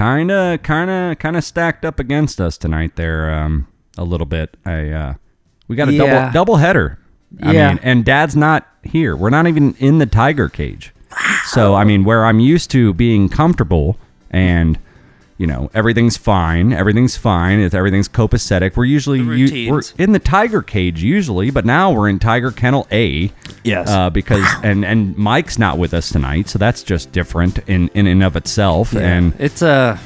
kind of, kind of, kind of stacked up against us tonight. There, um, a little bit. I, uh, we got a Yeah. double double header. I Yeah. mean, and Dad's not here. We're not even in the tiger cage. So I mean, where I'm used to being comfortable and you know everything's fine, everything's fine. If everything's copacetic, we're usually u- we're in the tiger cage usually, but now we're in tiger kennel A. Yes. Uh, because and and Mike's not with us tonight, so that's just different in in and of itself. And it's a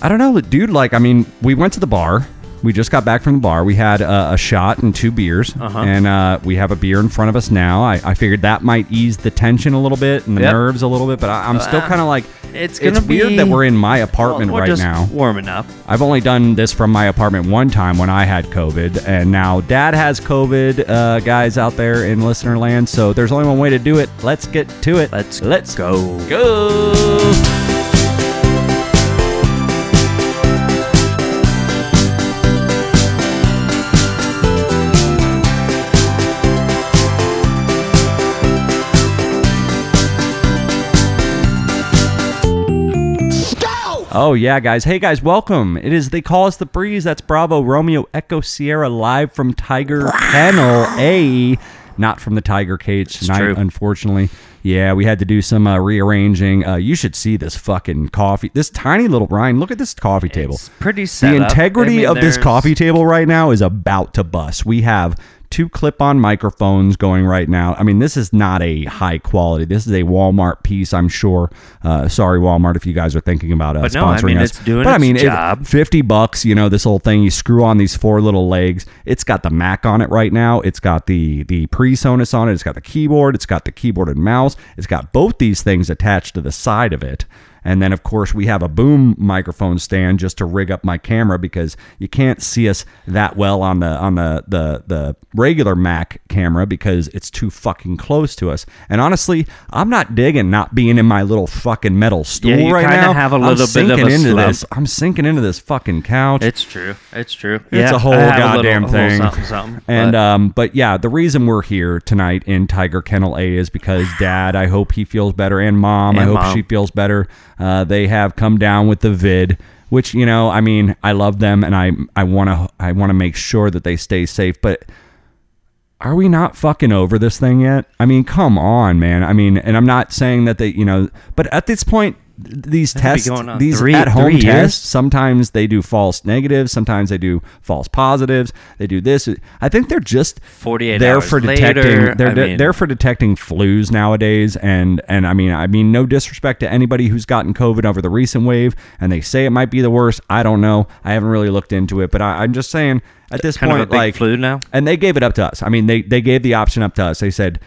I don't know, dude. Like, I mean, we went to the bar. We just got back from the bar. We had uh, a shot and two beers, Uh-huh. and uh, we have a beer in front of us now. I, I figured that might ease the tension a little bit and the Yep. nerves a little bit, but I, I'm still Uh, kind of like, it's gonna weird be- that we're in my apartment we're right just now. warming up. I've only done this from my apartment one time when I had COVID, and now Dad has COVID, uh, guys out there in listener land. So there's only one way to do it. Let's get to it. Let's let's go. go. Oh yeah, guys. Hey guys, welcome. It is they call us the breeze. That's Bravo Romeo Echo Sierra live from Tiger Kennel A, not from the Tiger Cage tonight, true. unfortunately. Yeah, we had to do some uh, rearranging. Uh, you should see this fucking coffee. This tiny little Ryan. Look at this coffee table. It's pretty The integrity I mean, of this coffee table right now is about to bust. We have two clip-on microphones going right now. I mean, this is not a high quality. This is a Walmart piece, I'm sure. Uh, sorry, Walmart, if you guys are thinking about uh, But no, sponsoring I mean, us. it's doing but I mean, it- job. 50 bucks, you know, this whole thing. You screw on these four little legs. It's got the Mac on it right now. It's got the the PreSonus on it. It's got the keyboard. It's got the keyboard and mouse. It's got both these things attached to the side of it. And then, of course, we have a boom microphone stand just to rig up my camera because you can't see us that well on the on the the the regular Mac camera because it's too fucking close to us. And honestly, I'm not digging not being in my little fucking metal stool you right now. have a I'm little bit of sinking a into slump. this. I'm sinking into this fucking couch. It's true. It's true. It's Yeah, a whole I have a goddamn a little thing. something, something, and but- um, but yeah, the reason we're here tonight in Tiger Kennel A is because Dad, I hope he feels better, and Mom, I hope Mom. she feels better. Uh, they have come down with the vid, which you know, I mean, I love them, and I I want to I want to make sure that they stay safe, but. Are we not fucking over this thing yet? I mean, come on, man. I mean, and I'm not saying that they, you know, but at this point, these That'd tests, these three- at-home three tests, sometimes they do false negatives, sometimes they do false positives. They do this. I think they're just 48 there hours for later. They're de- mean- they're for detecting flus nowadays, and and I mean I mean no disrespect to anybody who's gotten COVID over the recent wave, and they say it might be the worst. I don't know. I haven't really looked into it, but I, I'm just saying at this point, of a big like flu now. and they gave it up to us. I mean, they they gave the option up to us. They said,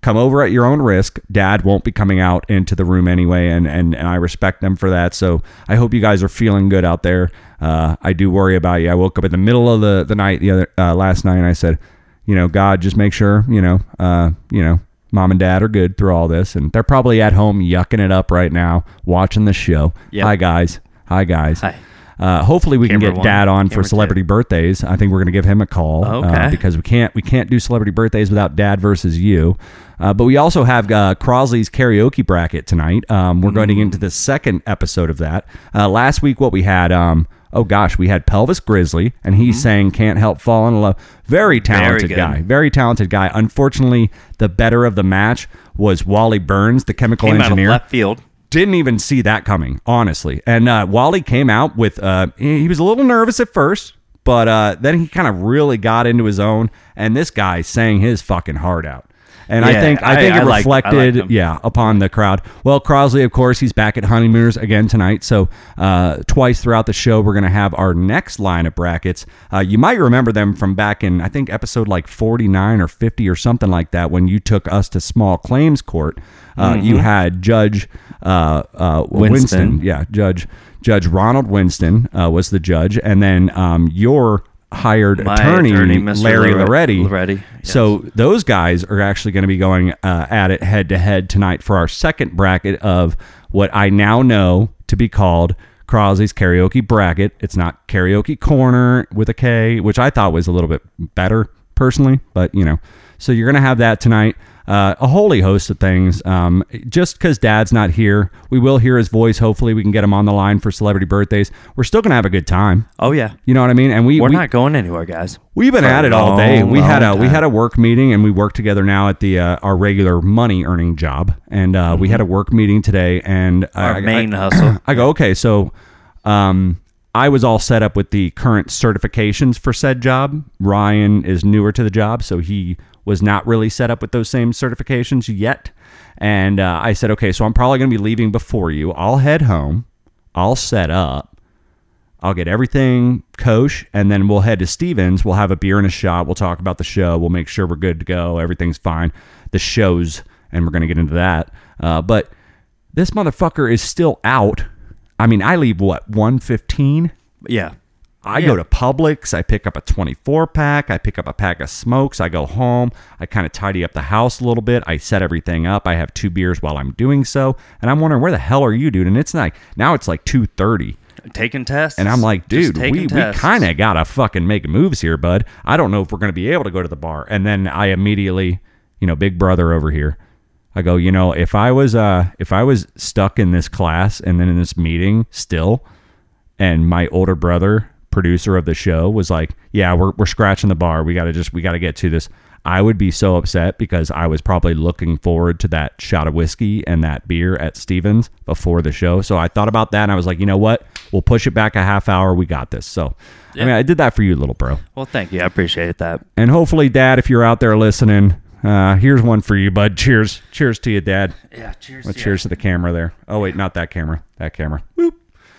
"Come over at your own risk." Dad won't be coming out into the room anyway, and and and I respect them for that. So I hope you guys are feeling good out there. Uh, I do worry about you. I woke up in the middle of the the night the other uh, last night, and I said, you know, God, just make sure you know, uh, you know. Mom and dad are good through all this, and they're probably at home yucking it up right now, watching the show. Yep. Hi, guys. Hi, guys. Hi. Uh, hopefully, we can get one, dad on for celebrity birthdays. I think we're going to give him a call uh, because we can't we can't do celebrity birthdays without dad versus you. Uh, but we also have uh, Crosley's karaoke bracket tonight. Um, we're Mm. going to get into the second episode of that. Uh, last week, what we had. Um, oh gosh, we had Pelvis Grizzly, and he sang "Can't Help Falling in Love." Very talented good. guy. Very talented guy. Unfortunately, the better of the match was Wally Burns, the chemical Came engineer left field. Didn't even see that coming, honestly. And uh, Wally came out with, uh, he was a little nervous at first, but uh, then he kind of really got into his own. And this guy sang his fucking heart out. And I think I think it I liked- I reflected, him. yeah, upon the crowd. Well, Crosley, of course, he's back at Honeymooners again tonight. So uh, twice throughout the show, we're going to have our next line of brackets. Uh, you might remember them from back in I think episode like forty nine or fifty or something like that when you took us to small claims court. Uh, You had Judge uh, uh, Winston. Winston. yeah, Judge Judge Ronald Winston uh, was the judge, and then um, your hired My attorney, attorney. Larry Lore- Loretti. Loretti, So those guys are actually going to be going uh, at it head to head tonight for our second bracket of what I now know to be called Crosley's karaoke bracket. It's not karaoke corner with a K, which I thought was a little bit better personally, but you know. So you're going to have that tonight. Uh, a holy host of things. Um, just because Dad's not here, we will hear his voice. Hopefully, we can get him on the line for celebrity birthdays. We're still gonna have a good time. Oh yeah. You know what I mean? And we We're we, not going anywhere, guys. We've been For at it all day. long, We had a long we had a work meeting and we work together now at the uh, our regular money earning job. And uh, we had a work meeting today. And Mm-hmm. Our I, main I, hustle. I go okay. So, um, I was all set up with the current certifications for said job. Ryan is newer to the job, so he was not really set up with those same certifications yet. And uh, I said, okay, so I'm probably going to be leaving before you. I'll head home. I'll set up. I'll get everything kosher, and then we'll head to Stevens. We'll have a beer and a shot. We'll talk about the show. We'll make sure we're good to go. Everything's fine. The shows, and we're going to get into that. Uh, but this motherfucker is still out. I mean, I leave what one fifteen. Yeah. I Yeah. go to Publix. I pick up a 24 pack. I pick up a pack of smokes. I go home. I kind of tidy up the house a little bit. I set everything up. I have two beers while I'm doing so. And I'm wondering, where the hell are you, dude? And it's like, now it's like 2.30. Taking tests. And I'm like, dude, we, we kind of got to fucking make moves here, bud. I don't know if we're going to be able to go to the bar. And then I immediately, you know, big brother over here. I go, you know, if I was uh if I was stuck in this class and then in this meeting still and my older brother, producer of the show was like, "Yeah, we're we're scratching the bar. We got to just we got to get to this." I would be so upset because I was probably looking forward to that shot of whiskey and that beer at Stevens before the show. So I thought about that and I was like, "You know what? We'll push it back a half hour. We got this." So, I mean, I did that for you, little bro. Well, thank you. I appreciate that. And hopefully, Dad, if you're out there listening, uh, here's one for you, bud. Cheers, cheers to you, Dad. Yeah. Cheers. Well, cheers to the camera there. Oh wait, not that camera. That camera.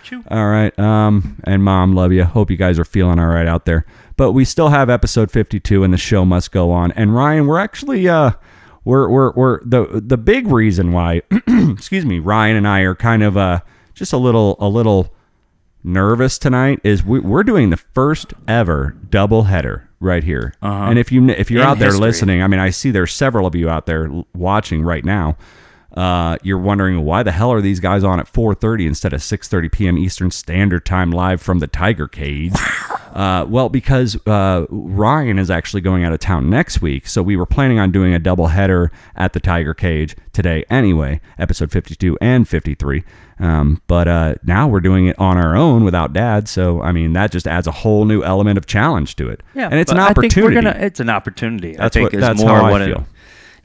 Chew. All right. Um, and mom, love you. Hope you guys are feeling all right out there. But we still have episode 52 and the show must go on. And Ryan, we're actually, uh, we're, we're, we're the, the big reason why, excuse me, Ryan and I are kind of, uh, just a little, a little nervous tonight is we, we're doing the first ever double header right here. And if you, if you're Uh-huh. In out there history. listening, I mean, I see there's several of you out there watching right now. Uh, you're wondering why the hell are these guys on at 4:30 instead of 6:30 p.m. Eastern Standard Time live from the Tiger Cage? Uh, well, because uh, Ryan is actually going out of town next week, so we were planning on doing a double header at the Tiger Cage today anyway, episode 52 and 53. Um, but uh, now we're doing it on our own without Dad, so I mean that just adds a whole new element of challenge to it. Yeah. and it's an I think opportunity. we're gonna, it's an opportunity. That's I think what- is that's more how I what it- feel.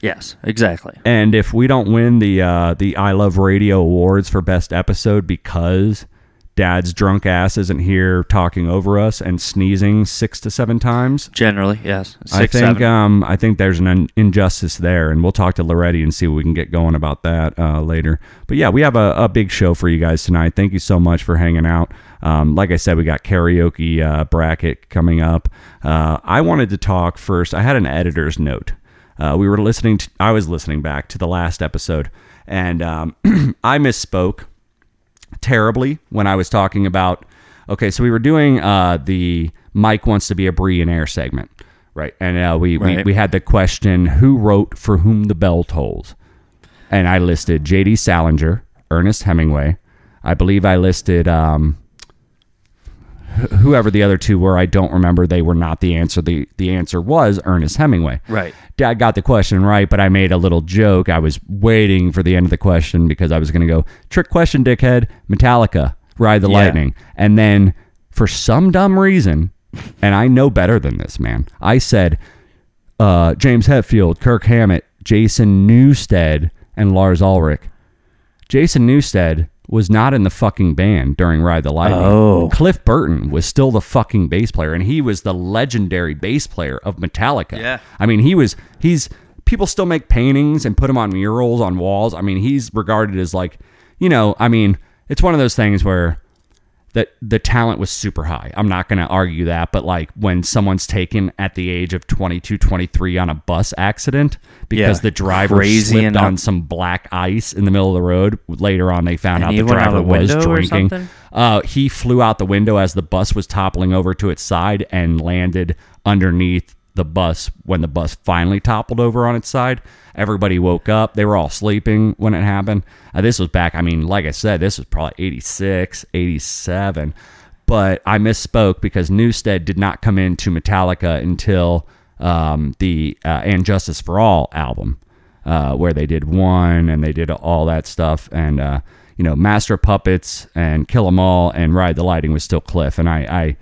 Yes. Exactly. And if we don't win the uh, the I Love Radio awards for best episode because Dad's drunk ass isn't here talking over us and sneezing six to seven times, Generally, yes. Six, I think seven. um I think there's an un- injustice there, and we'll talk to Loretti and see what we can get going about that uh, later. But yeah, we have a, a big show for you guys tonight. Thank you so much for hanging out. Um, like I said, we got karaoke uh, bracket coming up. Uh, I wanted to talk first. I had an editor's note. Uh, we were listening to. I was listening back to the last episode, and um, I misspoke terribly when I was talking about. Okay, so we were doing uh, the Mike wants to be a Air segment, right? And uh, we, we Right. we had the question who wrote for whom the bell tolls, and I listed J.D. Salinger, Ernest Hemingway. I believe I listed um, whoever the other two were. I don't remember. They were not the answer. the The answer was Ernest Hemingway. Right. Dad got the question right, but I made a little joke. I was waiting for the end of the question because I was going to go trick question, dickhead. Metallica, Ride the Yeah. Lightning, and then for some dumb reason, and I know better than this, man. I said uh, James Hetfield, Kirk Hammett, Jason Newsted, and Lars Ulrich. Jason Newsted was not in the fucking band during Ride the Lightning. Oh. Cliff Burton was still the fucking bass player, and he was the legendary bass player of Metallica. Yeah. I mean, he was, he's, people still make paintings and put him on murals on walls. I mean, he's regarded as like, you know, I mean, it's one of those things where that the talent was super high. I'm not going to argue that, but like when someone's taken at the age of 22, 23 on a bus accident because Yeah, the driver slipped enough. on some black ice in the middle of the road. Later on, they found And out the went out driver was drinking. Uh, he flew out the window as the bus was toppling over to its side and landed underneath the bus when the bus finally toppled over on its side. Everybody woke up. They were all sleeping when it happened. Uh, this was back, I mean, like I said, this was probably 86, 87. But I misspoke because Newsted did not come into Metallica until um, the uh, And Justice for All album. uh, where they did one and they did all that stuff. And uh, you know, Master Puppets and Kill 'Em All and Ride the Lightning was still Cliff. And I, I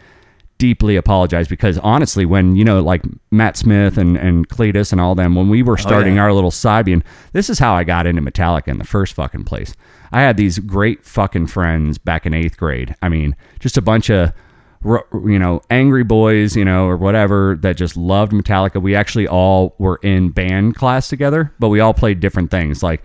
deeply apologize because honestly, when you know, like Matt Smith and and Cletus and all them, when we were oh, starting yeah. our little Sibian, this is how I got into Metallica in the first fucking place. I had these great fucking friends back in eighth grade. I mean, just a bunch of you know angry boys, you know, or whatever that just loved Metallica. We actually all were in band class together, but we all played different things. Like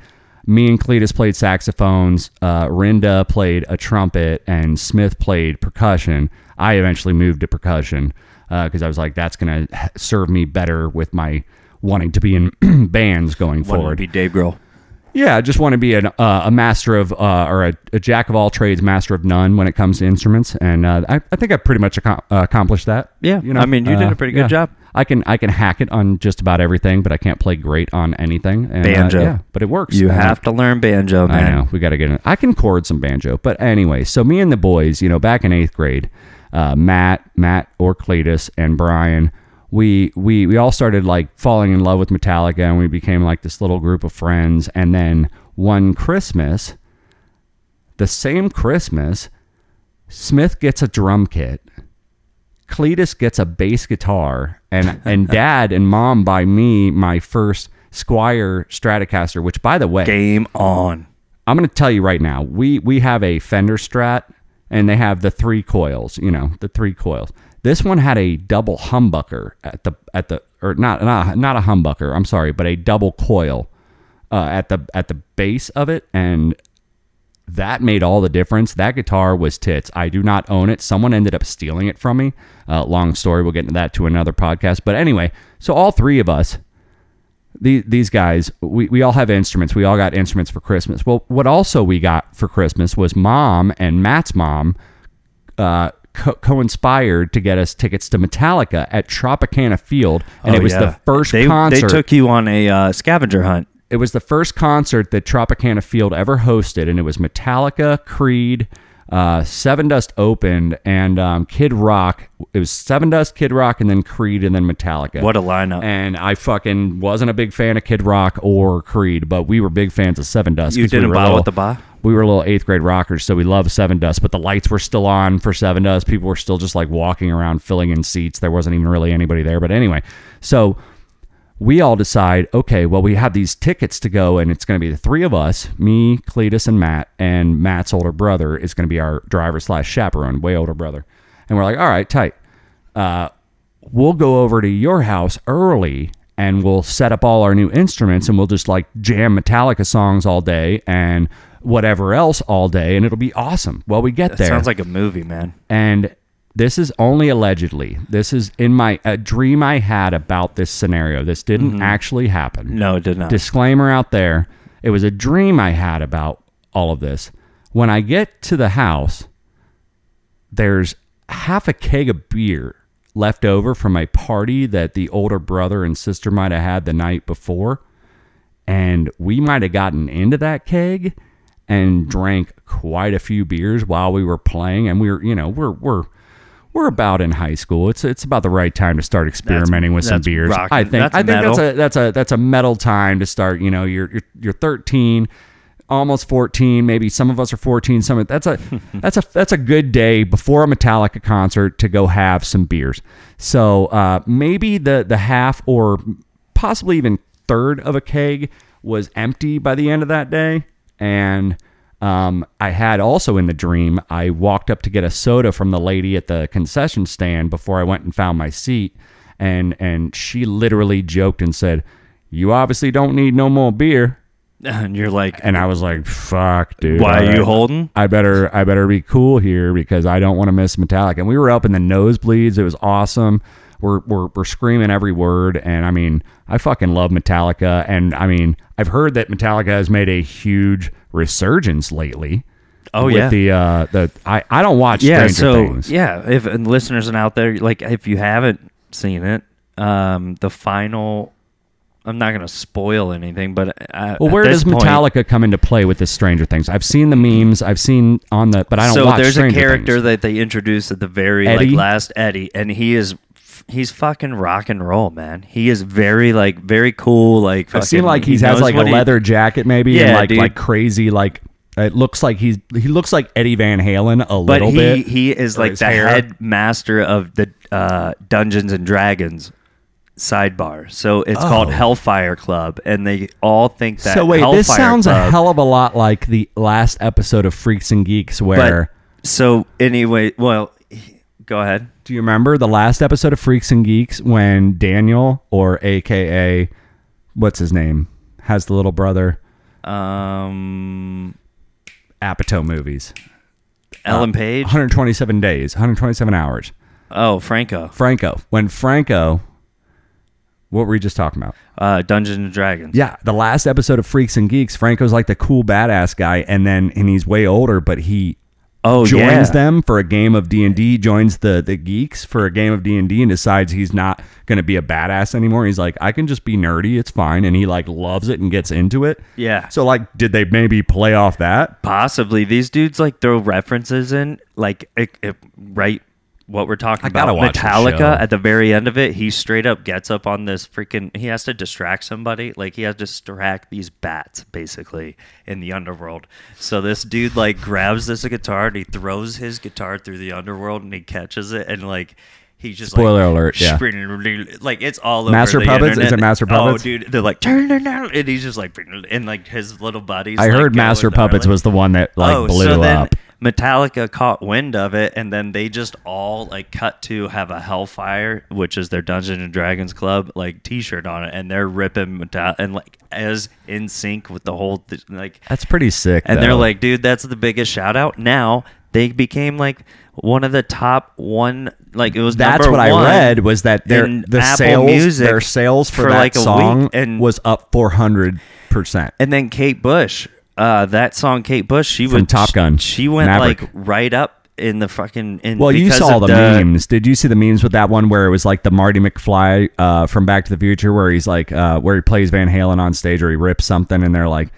me and Cletus played saxophones, uh, Rinda played a trumpet, and Smith played percussion. I eventually moved to percussion because I was like, that's going to serve me better with my wanting to be in bands going Wanted to forward. be Dave Grohl. Yeah, I just want to be an, uh, a master of, uh, or a, a jack of all trades, master of none when it comes to instruments, and uh, I, I think I pretty much ac- uh, accomplished that. Yeah, you know, I mean, you did a pretty good job. I can I can hack it on just about everything, but I can't play great on anything. And, uh, Banjo. yeah, but it works. You have to learn banjo, man. I know we got to get it. I can chord some banjo, but anyway. So me and the boys, you know, back in eighth grade, uh, Matt, Matt or Cletus and Brian, we we we all started like falling in love with Metallica, and we became like this little group of friends. And then one Christmas, the same Christmas, Smith gets a drum kit. Cletus gets a bass guitar, and and Dad and Mom buy me my first Squier Stratocaster. Which, by the way, Game on. I'm going to tell you right now. We we have a Fender Strat, and they have the three coils. You know, the three coils. This one had a double humbucker at the at the or not not not a humbucker. I'm sorry, but a double coil uh, at the at the base of it, and that made all the difference. That guitar was tits. I do not own it. Someone ended up stealing it from me. Uh, long story. We'll get into that to another podcast. But anyway, so all three of us, the, these guys, we, we all have instruments. We all got instruments for Christmas. Well, what also we got for Christmas was mom and Matt's mom uh, co- co-inspired to get us tickets to Metallica at Tropicana Field, and Oh, it was yeah. the first they, concert. They took you on a uh, scavenger hunt. It was the first concert that Tropicana Field ever hosted, and it was Metallica, Creed, uh, Sevendust opened, and um, Kid Rock. It was Sevendust, Kid Rock, and then Creed, and then Metallica. What a lineup. And I fucking wasn't a big fan of Kid Rock or Creed, but we were big fans of Sevendust. You 'cause we didn't were buy little- with the buy? We were little eighth grade rockers, so we loved Sevendust, but the lights were still on for Sevendust. People were still just like walking around, filling in seats. There wasn't even really anybody there. But anyway, so we all decide, okay, well, we have these tickets to go, and it's going to be the three of us, me, Cletus, and Matt, and Matt's older brother is going to be our driver slash chaperone, way older brother. And we're like, all right, tight. Uh, we'll go over to your house early and we'll set up all our new instruments and we'll just like jam Metallica songs all day and whatever else all day, and it'll be awesome. Well, we get That there sounds like a movie, man. and this is only allegedly. This is in my a dream I had about this scenario. This didn't mm-hmm. actually happen. No, it did not. Disclaimer out there. It was a dream I had about all of this. When I get to the house, there's half a keg of beer left over from a party that the older brother and sister might have had the night before. And we might have gotten into that keg and drank quite a few beers while we were playing. And we were, you know, we're, we're, we're about in high school. It's it's about the right time to start experimenting with some beers. rockin'. I think That's I think that's a that's a that's a metal time to start. You know, you're you're, you're 13, almost 14. Maybe some of us are 14. Some of that's a that's a that's a good day before a Metallica concert to go have some beers. So uh, maybe the the half or possibly even third of a keg was empty by the end of that day, and um, I had also in the dream, I walked up to get a soda from the lady at the concession stand before I went and found my seat. And, and she literally joked and said, You obviously don't need no more beer. and you're like, And I was like, Fuck, dude. why are you holding? I better I better be cool here because I don't want to miss Metallica. And we were up in the nosebleeds. It was awesome. We're, we're we're screaming every word, and I mean, I fucking love Metallica. And I mean, I've heard that Metallica has made a huge resurgence lately. Oh, with yeah. the uh the I I don't watch Yeah, Stranger so Things. yeah, if and listeners and out there, like if you haven't seen it, um, the final. I'm not gonna spoil anything, but uh, Well, where does point- Metallica come into play with this Stranger Things? I've seen the memes. I've seen on the, but I don't so there's Stranger a character Things. that they introduced at the very Eddie? like last Eddie, and he is he's fucking rock and roll, man. He is very like very cool. Like It seemed fucking- like he has like a he- leather jacket maybe and like dude. like crazy like it looks like he's he looks like Eddie Van Halen a but little he bit. he is like the hair. head master of the uh, Dungeons and Dragons sidebar. So it's called Oh. Hellfire Club, and they all think that. So wait, Hellfire this sounds a hell of a lot like the last episode of Freaks and Geeks where But so anyway, well, go ahead. Do you remember the last episode of Freaks and Geeks when Daniel or AKA what's his name has the little brother Um, Apatow movies. Ellen Page. 127 days, 127 hours. Oh, Franco. Franco. When Franco what were we just talking about? Uh, Dungeons and Dragons. Yeah, the last episode of Freaks and Geeks, Franco's like the cool badass guy, and then and he's way older, but he Oh, joins yeah. them for a game of D and D, joins the the geeks for a game of D and D, and decides he's not going to be a badass anymore. He's like, I can just be nerdy, it's fine, and he like loves it and gets into it. Yeah. So like, did they maybe play off that? Possibly these dudes like throw references in, like it, it, right. What we're talking I about. Metallica. At the very end of it, he straight up gets up on this freaking. He has to distract somebody, like he has to distract these bats, basically in the underworld. So this dude like grabs this guitar and he throws his guitar through the underworld and he catches it and like. He just Spoiler like, alert, yeah. like it's all over Master the Puppets? Is internet. it Master oh, Puppets? Oh, dude, they're like turn it down, and he's just like, and like his little buddies. I like, heard Master Puppets like- was the one that like oh, blew Oh, so then up. Metallica caught wind of it, and then they just all like cut to have a Hellfire, which is their Dungeons and Dragons club, like T-shirt on it, and they're ripping metal and like as in sync with the whole th- like, That's pretty sick. and they're like, dude, that's the biggest shout out. Now they became like one of the top one, like it was. That's what I read was that their the Apple sales Music their sales for, for that like a week, song and- was up four hundred percent. And then Kate Bush, uh, that song Kate Bush, she From went Top Gun, She went Maverick. like right up in the fucking. In, Well, you saw of the, memes. Did you see the memes with that one where it was like the Marty McFly uh, from Back to the Future, where he's like, uh, where he plays Van Halen on stage, or he rips something, and they're like,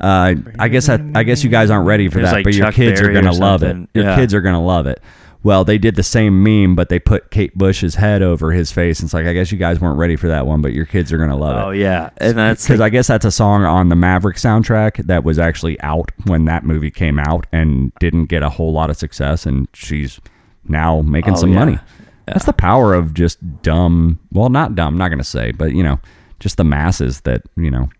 uh, "I guess I, I guess you guys aren't ready for that, like but your kids are Berry or gonna love it. Your Yeah. kids are gonna love it." Well, they did the same meme, but they put Kate Bush's head over his face. And it's like, I guess you guys weren't ready for that one, but your kids are gonna love it. Oh yeah, and that's because I guess that's a song on the Maverick soundtrack that was actually out when that movie came out and didn't get a whole lot of success, and she's now making Oh, some yeah. money. That's the power of just dumb. Well, not dumb. Not gonna say, but you know, just the masses that you know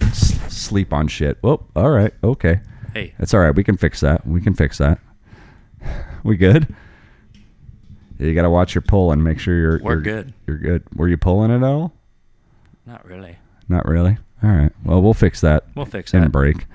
s- sleep on shit. Well, all right, okay, hey. that's all right. We can fix that. We can fix that. We good? You got to watch your pull and make sure you're. We're you're good. You're good. Were you pulling it at all? Not really. Not really. All right. Well, we'll fix that. We'll fix that. break.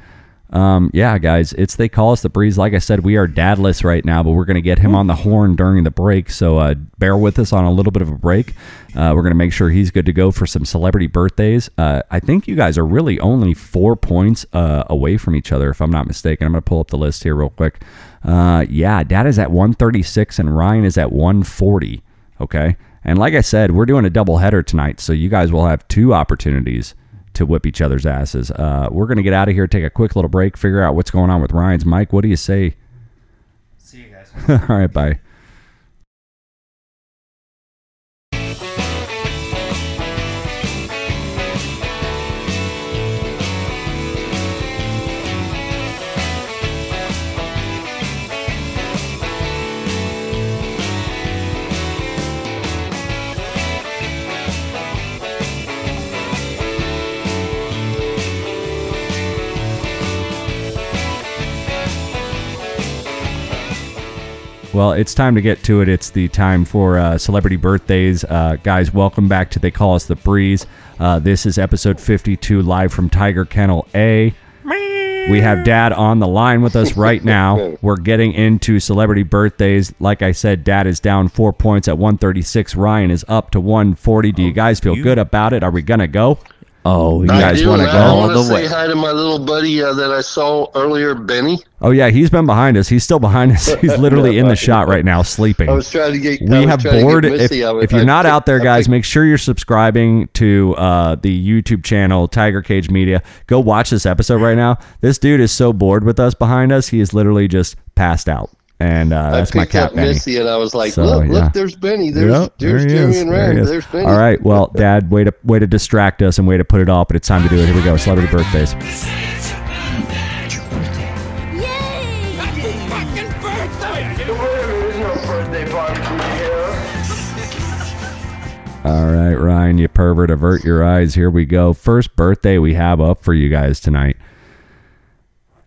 Um, yeah, guys, it's they call us the breeze. Like I said, we are dadless right now, but we're gonna get him on the horn during the break. So uh, bear with us on a little bit of a break. Uh, we're gonna make sure he's good to go for some celebrity birthdays. Uh, I think you guys are really only four points uh, away from each other, if I'm not mistaken. I'm gonna pull up the list here real quick. Uh, yeah, Dad is at 136 and Ryan is at 140. Okay, and like I said, we're doing a double header tonight, so you guys will have two opportunities to whip each other's asses. Uh, we're going to get out of here, take a quick little break, figure out what's going on with Ryan's Mike. What do you say? See you guys. All right, bye. Well, it's time to get to it. It's the time for uh, celebrity birthdays. Uh, guys, welcome back to They Call Us the Breeze. Uh, this is episode 52, live from Tiger Kennel A. We have Dad on the line with us right now. We're getting into celebrity birthdays. Like I said, Dad is down four points at 136. Ryan is up to 140. Do you guys feel good about it? Are we going to go? Oh, You yeah. guys I wanna go I all want the say way? hi to my little buddy uh, that I saw earlier, Benny. Oh, yeah, he's been behind us. He's still behind us. He's literally in the shot right now, sleeping. I was trying to get. I we have to bored. If, was- if you're I not picked- out there, I guys, make sure you're subscribing to uh, the YouTube channel Tiger Cage Media. Go watch this episode right now. This dude is so bored with us behind us. He is literally just passed out and uh, I that's my cat Benny. Missy, and I was like, So, "Look, yeah. look, there's Benny. There's Yep, there's there he Jeremy is, and there Ryan. is. There's Benny." All right, well, Dad, way to way to distract us and way to put it off, but it's time to do it. Here we go. Celebrity birthdays. Yay! Birthday! There is no birthday party here. All right, Ryan, you pervert, avert your eyes. Here we go. First birthday we have up for you guys tonight.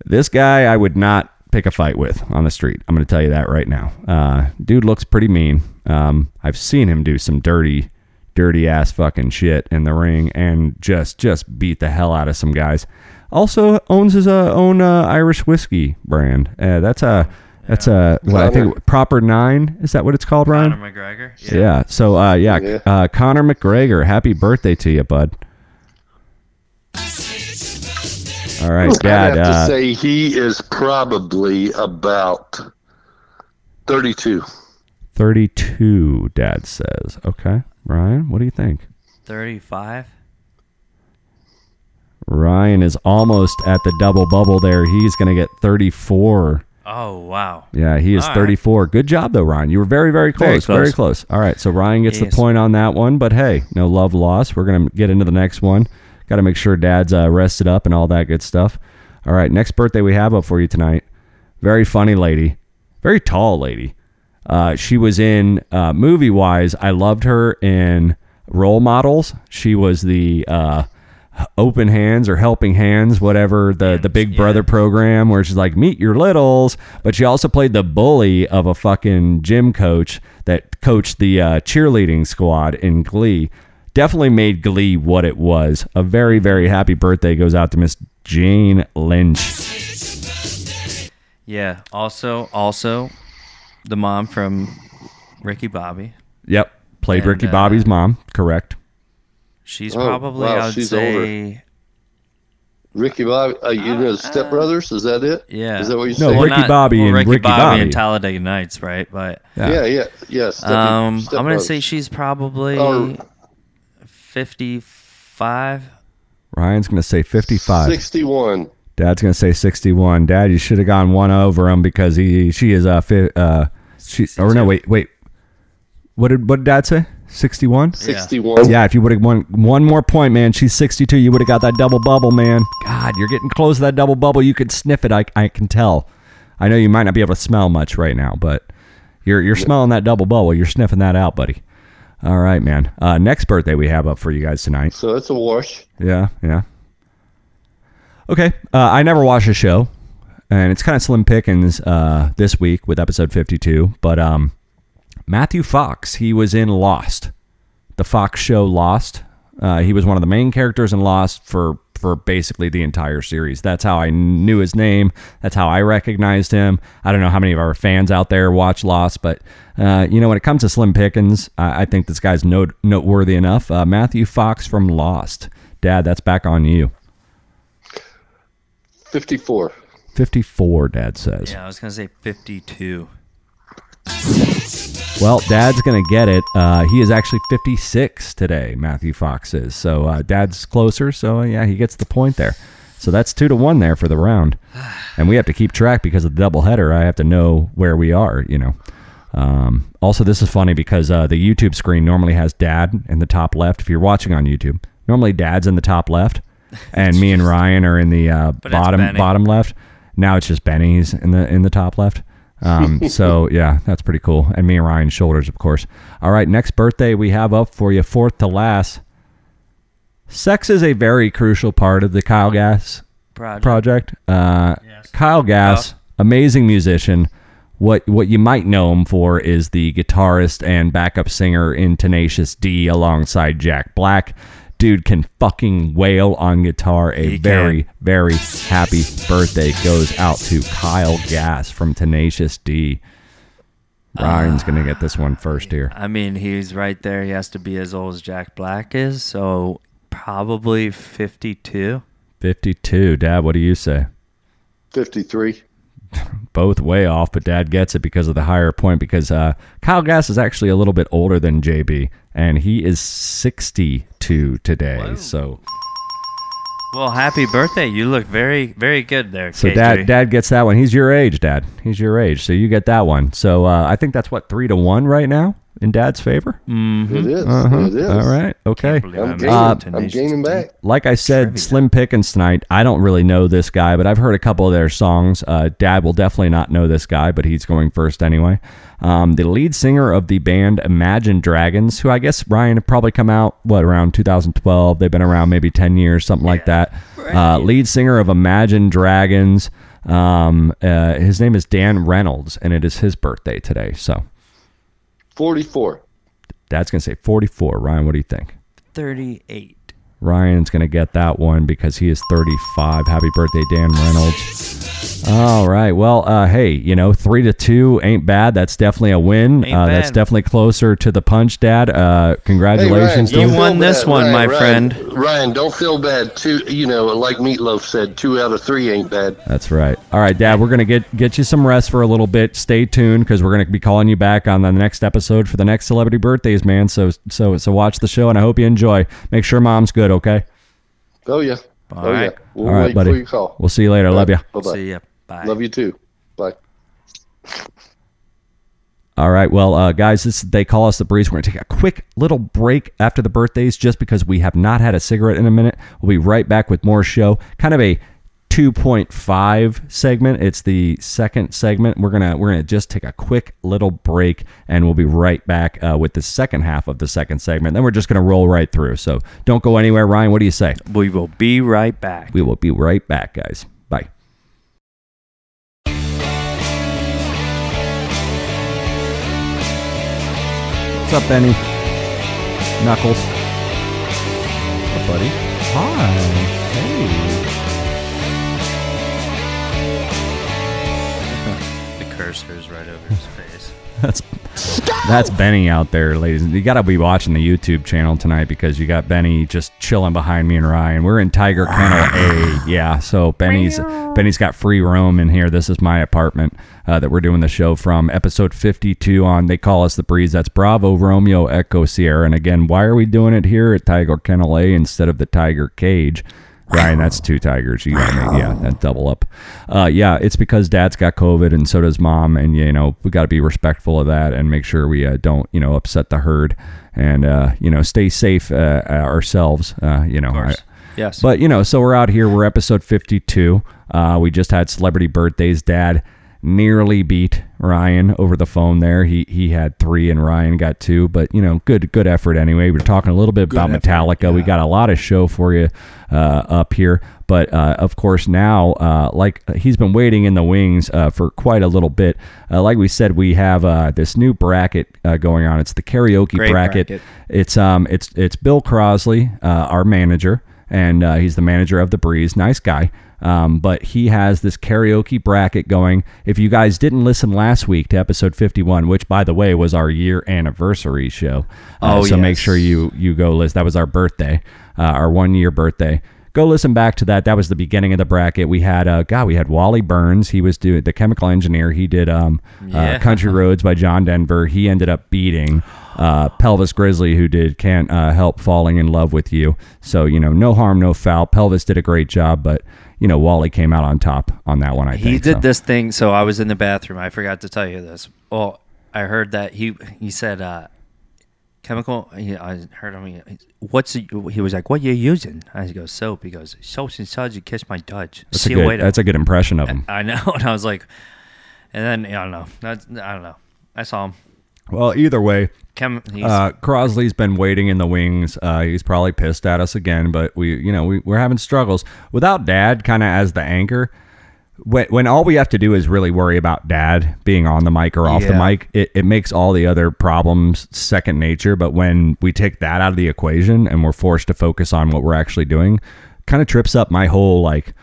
This guy I would not pick a fight with on the street. I'm going to tell you that right now. Uh, dude looks pretty mean. Um, I've seen him do some dirty, dirty ass fucking shit in the ring and just just beat the hell out of some guys. Also owns his uh, own uh, Irish whiskey brand. Uh, that's a that's a what I think proper nine. Is that what it's called, Ryan? Conor McGregor. Yeah. yeah. So, uh, yeah, Yeah. Uh, Conor McGregor, happy birthday to you, bud. All right, I'd Dad. have to Uh, say he is probably about 32. 32, Dad says. Okay. Ryan, what do you think? 35. Ryan is almost at the double bubble there. He's going to get 34. Oh, wow. Yeah, he is All right. 34. Good job, though, Ryan. You were very, very close. Very close. close. All right, so Ryan gets Yes. the point on that one, but hey, no love lost. We're going to get into the next one. Got to make sure Dad's uh, rested up and all that good stuff. All right, next birthday we have up for you tonight. Very funny lady, very tall lady. Uh, she was in uh, movie wise. I loved her in Role Models. She was the uh, open hands or helping hands, whatever the the Big yeah. Brother program, where she's like meet your littles. But she also played the bully of a fucking gym coach that coached the uh, cheerleading squad in Glee. Definitely made Glee what it was. A very very happy birthday goes out to Miss Jane Lynch. Yeah. Also, also, the mom from Ricky Bobby. Yep, played And, Ricky uh, Bobby's mom. Correct. She's Oh, probably, wow, I would she's say, Ricky Bobby, uh, you know, Step Brothers, is that it? yeah. Is that what you said? No, say? Ricky Bobby and Ricky, Ricky Bobby, Bobby. and Talladega Nights, right? But yeah, yeah, yeah. Step, um, Step I'm gonna Brothers. say she's probably Or- 55. Ryan's gonna say fifty-five. 61. Dad's gonna say sixty-one. Dad, you should have gone one over him because he she is uh fi- uh she or no wait wait what did what did Dad say sixty-one? 61. Yeah, if you would have won one more point, man, she's sixty-two. You would have got that double bubble, man. God, you're getting close to that double bubble. You could sniff it. I I can tell. I know you might not be able to smell much right now, but you're you're smelling that double bubble. You're sniffing that out, buddy. All right, man. Uh, next birthday we have up for you guys tonight. So it's a wash. Yeah, yeah. Okay, uh, I never watch a show, and it's kind of slim pickings uh, this week with episode fifty-two. But um, Matthew Fox, he was in Lost, the Fox show Lost. Uh, he was one of the main characters in Lost for for basically the entire series. That's how I knew his name. That's how I recognized him. I don't know how many of our fans out there watch Lost, but uh, you know when it comes to slim Pickens, I, I think this guy's note, noteworthy enough. Uh, Matthew Fox from Lost. Dad, that's back on you. 54. 54, Dad says. Yeah, I was gonna say 52. Well, Dad's going to get it. Uh, he is actually 56 today, Matthew Fox is. So uh, Dad's closer. So, uh, yeah, he gets the point there. So that's two to one there for the round. And we have to keep track because of the doubleheader. I have to know where we are, you know. Um, also, this is funny because uh, the YouTube screen normally has Dad in the top left. If you're watching on YouTube, normally Dad's in the top left, and me and Ryan are in the uh, bottom Benny. bottom left. Now it's just Benny's in the in the top left. Um, so yeah, that's pretty cool. And me and Ryan's shoulders, of course. All right, next birthday we have up for you, fourth to last. Sex is a very crucial part of the Kyle Gass Project. project. Uh, Yes. Kyle Gass, amazing musician. What what you might know him for is the guitarist and backup singer in Tenacious D alongside Jack Black. Dude can fucking wail on guitar. A He very can. very happy birthday goes out to Kyle Gass from Tenacious D. Ryan's gonna get this one first here. I mean, he's right there. He has to be as old as Jack Black is, so probably 52. Fifty-two. Dad, what do you say? 53. both way off, but Dad gets it because of the higher point. Because uh, Kyle Gass is actually a little bit older than JB, and he is 62 today. So Well, happy birthday! You look very, very good there. So dad, dad gets that one. He's your age, dad. He's your age, so you get that one. So uh, I think that's what three to one right now in dad's favor. It is. Uh-huh. It is. All right, okay. I'm I'm gaining. Uh, I'm gaining back. Like I said, Slim Pickens tonight. I don't really know this guy, but I've heard a couple of their songs. Uh, Dad will definitely not know this guy, but he's going first anyway. Um, the lead singer of the band Imagine Dragons, who I guess Ryan had probably come out what around 2012. They've been around maybe 10 years, something like that. Uh, lead singer of Imagine Dragons. Um, uh, his name is Dan Reynolds, and it is his birthday today. So Forty-four. Dad's gonna say 44. Ryan, what do you think? thirty-eight. Ryan's going to get that one because he is 35. Happy birthday, Dan Reynolds. All right. Well, uh, hey, you know, three to two ain't bad. That's definitely a win. Uh, that's definitely closer to the punch, Dad. Uh, congratulations. Hey, Ryan, You won this bad. one, Ryan, my Ryan, friend. Ryan, don't feel bad. Two, you know, like Meatloaf said, two out of three ain't bad. That's right. All right, Dad. We're gonna get get you some rest for a little bit. Stay tuned because we're gonna be calling you back on the next episode for the next celebrity birthdays, man. So so so watch the show, and I hope you enjoy. Make sure Mom's good. Okay. Oh yeah. All oh right. yeah. We'll All right, buddy. for your call. We'll see you later. Love you. Bye bye. See ya. Bye. Love you too. Bye. All right. Well, uh, guys, this they call us the breeze. We're gonna take a quick little break after the birthdays, just because we have not had a cigarette in a minute. We'll be right back with more show. Kind of a 2.5 segment. It's the second segment. We're gonna we're gonna just take a quick little break, and we'll be right back uh, with the second half of the second segment. Then we're just gonna roll right through. So don't go anywhere, Ryan. What do you say? We will be right back. We will be right back, guys. Bye. What's up, Benny? Knuckles. What's up, buddy? Hi. Hey. The right over his face. That's that's Benny out there, ladies. You got to be watching the YouTube channel tonight because you got Benny just chilling behind me and Ryan. We're in Tiger Kennel A, yeah. So Benny's Benny's got free roam in here. This is my apartment uh, that we're doing the show from. Episode fifty-two on. They call us the Breeze. That's Bravo Romeo Echo Sierra. And again, why are we doing it here at Tiger Kennel A instead of the Tiger Cage? Ryan, that's two tigers. You gotta make yeah, that double up. Uh, yeah, it's because Dad's got COVID and so does Mom, and you know we got to be respectful of that and make sure we uh, don't you know upset the herd and uh, you know stay safe uh, ourselves. Uh, you know. I- Yes. but you know, so we're out here. We're episode fifty-two. Uh, we just had celebrity birthdays. Dad nearly beat Ryan over the phone. There, he he had three and Ryan got two. But you know, good good effort anyway. We're talking a little bit about Metallica. We got a lot of show for you uh, up here. But uh, of course, now uh, like he's been waiting in the wings uh, for quite a little bit. Uh, like we said, we have uh, this new bracket uh, going on. It's the karaoke bracket. bracket. It's um it's it's Bill Crosley, uh, our manager, and uh, he's the manager of the Breeze. Nice guy. Um, but he has this karaoke bracket going. If you guys didn't listen last week to episode 51, which by the way was our year anniversary show, uh, Oh, so make sure you you go list. That was our birthday, uh, our one year birthday. Go listen back to that. That was the beginning of the bracket. We had uh, God, we had Wally Burns. He was doing the chemical engineer. He did um, uh, Country Roads by John Denver. He ended up beating uh, Pelvis Grizzly, who did Can't uh, Help Falling in Love with You. So, you know, no harm, no foul. Pelvis did a great job, but, you know, Wally came out on top on that one, I think. he did so. this thing. So I was in the bathroom. I forgot to tell you this. Well, I heard that he he said uh, chemical. He, I heard him. he- What's he he was like? What you using? I go soap. He goes soap inside you kiss my Dutch. That's, See a you good, later. that's a good impression of him. I know. And I was like, and then I don't know. That's, I don't know. I saw him. Well, either way, Chem, Uh, Crosley's been waiting in the wings. Uh, he's probably pissed at us again, but we, you know, we, we're having struggles without Dad kind of as the anchor. When, when all we have to do is really worry about Dad being on the mic or off the mic, it, it makes all the other problems second nature. But when we take that out of the equation and we're forced to focus on what we're actually doing, kind of trips up my whole like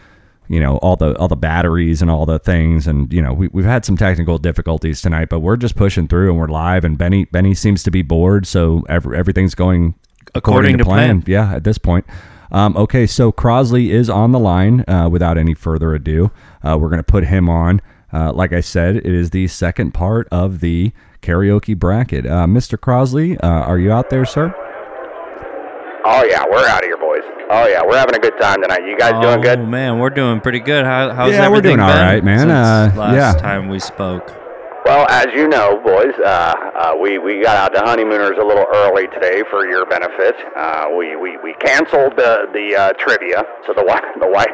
you know all the all the batteries and all the things. And you know we, we've had some technical difficulties tonight but we're just pushing through and we're live. And benny benny seems to be bored. So every, everything's going according, According to to plan. plan. yeah at this point. Um, okay. So crosley is on the line uh, without any further ado uh, we're going to put him on uh, like i said it is the second part of the karaoke bracket uh, mr crosley uh, are you out there sir Oh yeah, we're out of here, boys. Oh yeah, we're having a good time tonight. You guys oh doing good? man, we're doing pretty good. How, how's Yeah, we're everything doing all been right, man. since Uh, last yeah. time we spoke. Well, as you know, boys, uh, uh, we we got out to honeymooners a little early today for your benefit. Uh, we we we canceled the the uh, trivia, so the wife the wife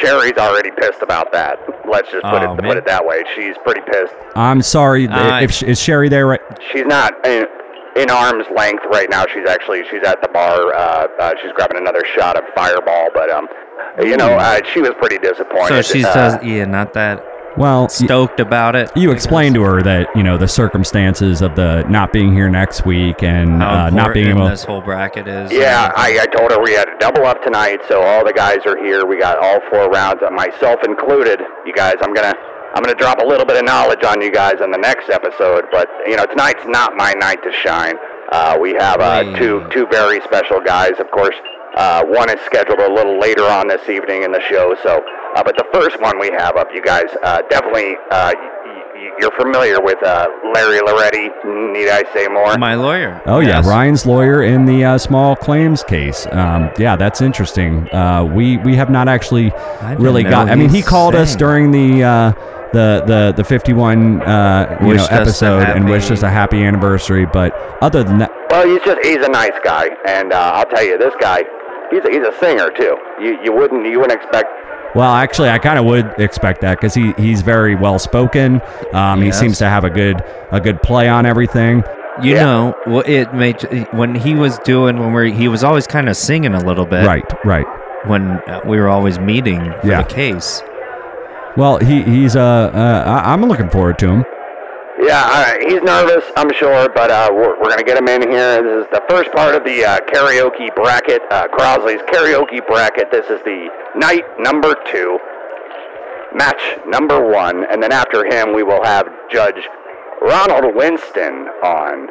Sherry's already pissed about that. Let's just put Oh, it man. put it that way. She's pretty pissed. I'm sorry. Uh, if if is Sherry there? Right? She's not in, in arm's length right now. She's actually she's at the bar. Uh, uh, she's grabbing another shot of Fireball, but um, you know, uh, she was pretty disappointed. So she uh, says, yeah, not that Well, y- stoked about it. you explained to her that you know the circumstances of the not being here next week and how uh, not being important able. this whole bracket is. Yeah, I, I told her we had a double up tonight, so all the guys are here. We got all four rounds, uh, myself included. You guys, I'm gonna I'm gonna drop a little bit of knowledge on you guys in the next episode, but you know tonight's not my night to shine. Uh, we have uh, two two very special guys, of course. Uh, one is scheduled a little later on this evening in the show, so uh, but the first one we have up, you guys uh, definitely uh, y- y- you're familiar with uh, Larry Loretti. Need I say more? My lawyer. Oh yeah, Ryan's lawyer in the uh, small claims case. Um, yeah, that's interesting. Uh, we we have not actually really know got. I mean, he he's called us during the uh, the the the 51 uh, you know Wished us episode and happy- wished us a happy anniversary. But other than that, Well, he's just he's a nice guy, and uh, I'll tell you, this guy, he's a, he's a singer too. You you wouldn't you wouldn't expect. Well, actually, I kind of would expect that because he he's very well spoken. Um, He seems to have a good a good play on everything. You Yeah. know, what it made when he was doing when we he was always kind of singing a little bit. Right, right. When uh, we were always meeting for Yeah. the case. Well, he he's uh, uh I, I'm looking forward to him. Yeah, all right, he's nervous, I'm sure, but uh, we're, we're gonna get him in here. This is the first part of the uh, karaoke bracket, uh, Crosley's karaoke bracket. This is the night number two, match number one, and then after him we will have Judge Ronald Winston on.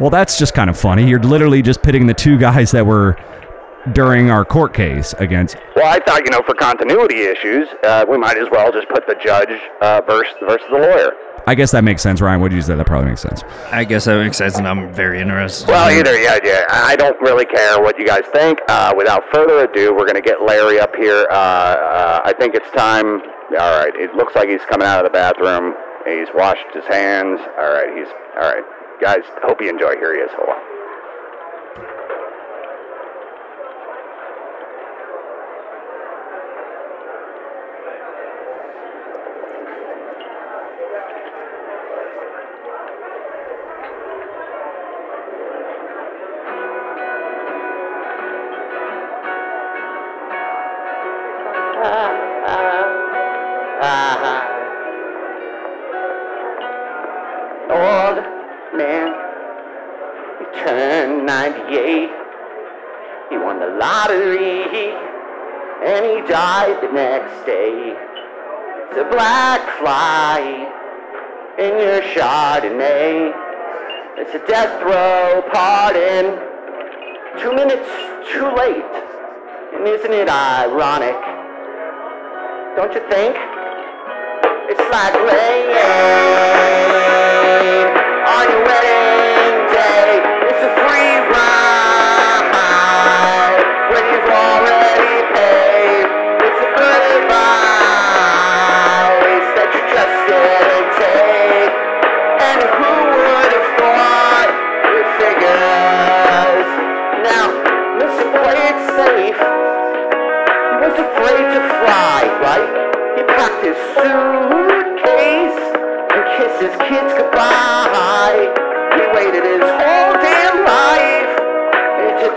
Well, that's just kind of funny. You're literally just pitting the two guys that were during our court case against. Well, I thought, you know, for continuity issues, uh, we might as well just put the judge uh, versus, versus the lawyer. I guess that makes sense, Ryan. What did you say? That probably makes sense. I guess that makes sense, and I'm very interested. Well, either, yeah, yeah. I I don't really care what you guys think. Uh, without further ado, we're going to get Larry up here. Uh, uh, I think it's time. All right, it looks like he's coming out of the bathroom. He's washed his hands. All right, he's all right. Guys, hope you enjoy. Here he is. Hold on. Turned 98. He won the lottery, and he died the next day. It's a black fly in your Chardonnay. It's a death row pardon, two minutes too late. And isn't it ironic? Don't you think? It's like rain on your wedding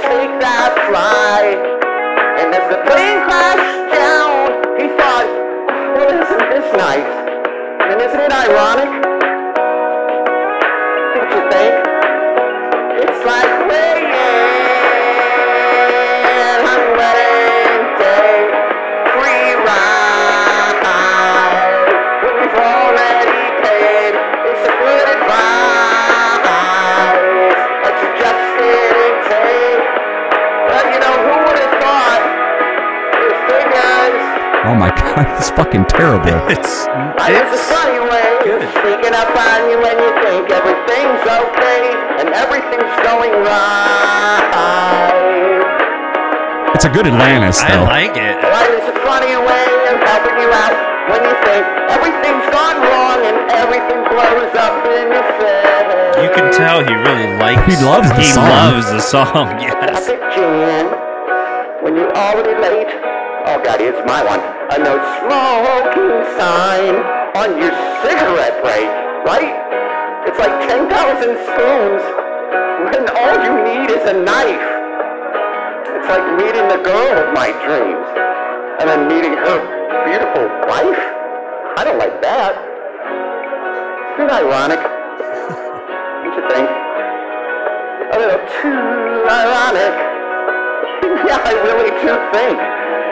take that flight. And as the plane crashed down, he thought, well, isn't this nice? And isn't it ironic? Don't you think? It's like rain my god, it's fucking terrible. it's Life is a it's funny way, sneaking up on you when you think everything's okay and everything's going right. It's It's a good Atlantis, I though. like it. Life is a funny way of helping you out when you think everything's gone wrong and everything blows up in your face. You can tell he really likes. He loves the he song. loves the song. Yes. Traffic jam when you're already late. Oh God, it's my one. A no smoking sign on your cigarette break, right? It's like 10,000 spoons when all you need is a knife. It's like meeting the girl of my dreams and then meeting her beautiful wife. I don't like that. Isn't it ironic? Don't you think? A little too ironic. yeah, I really do think.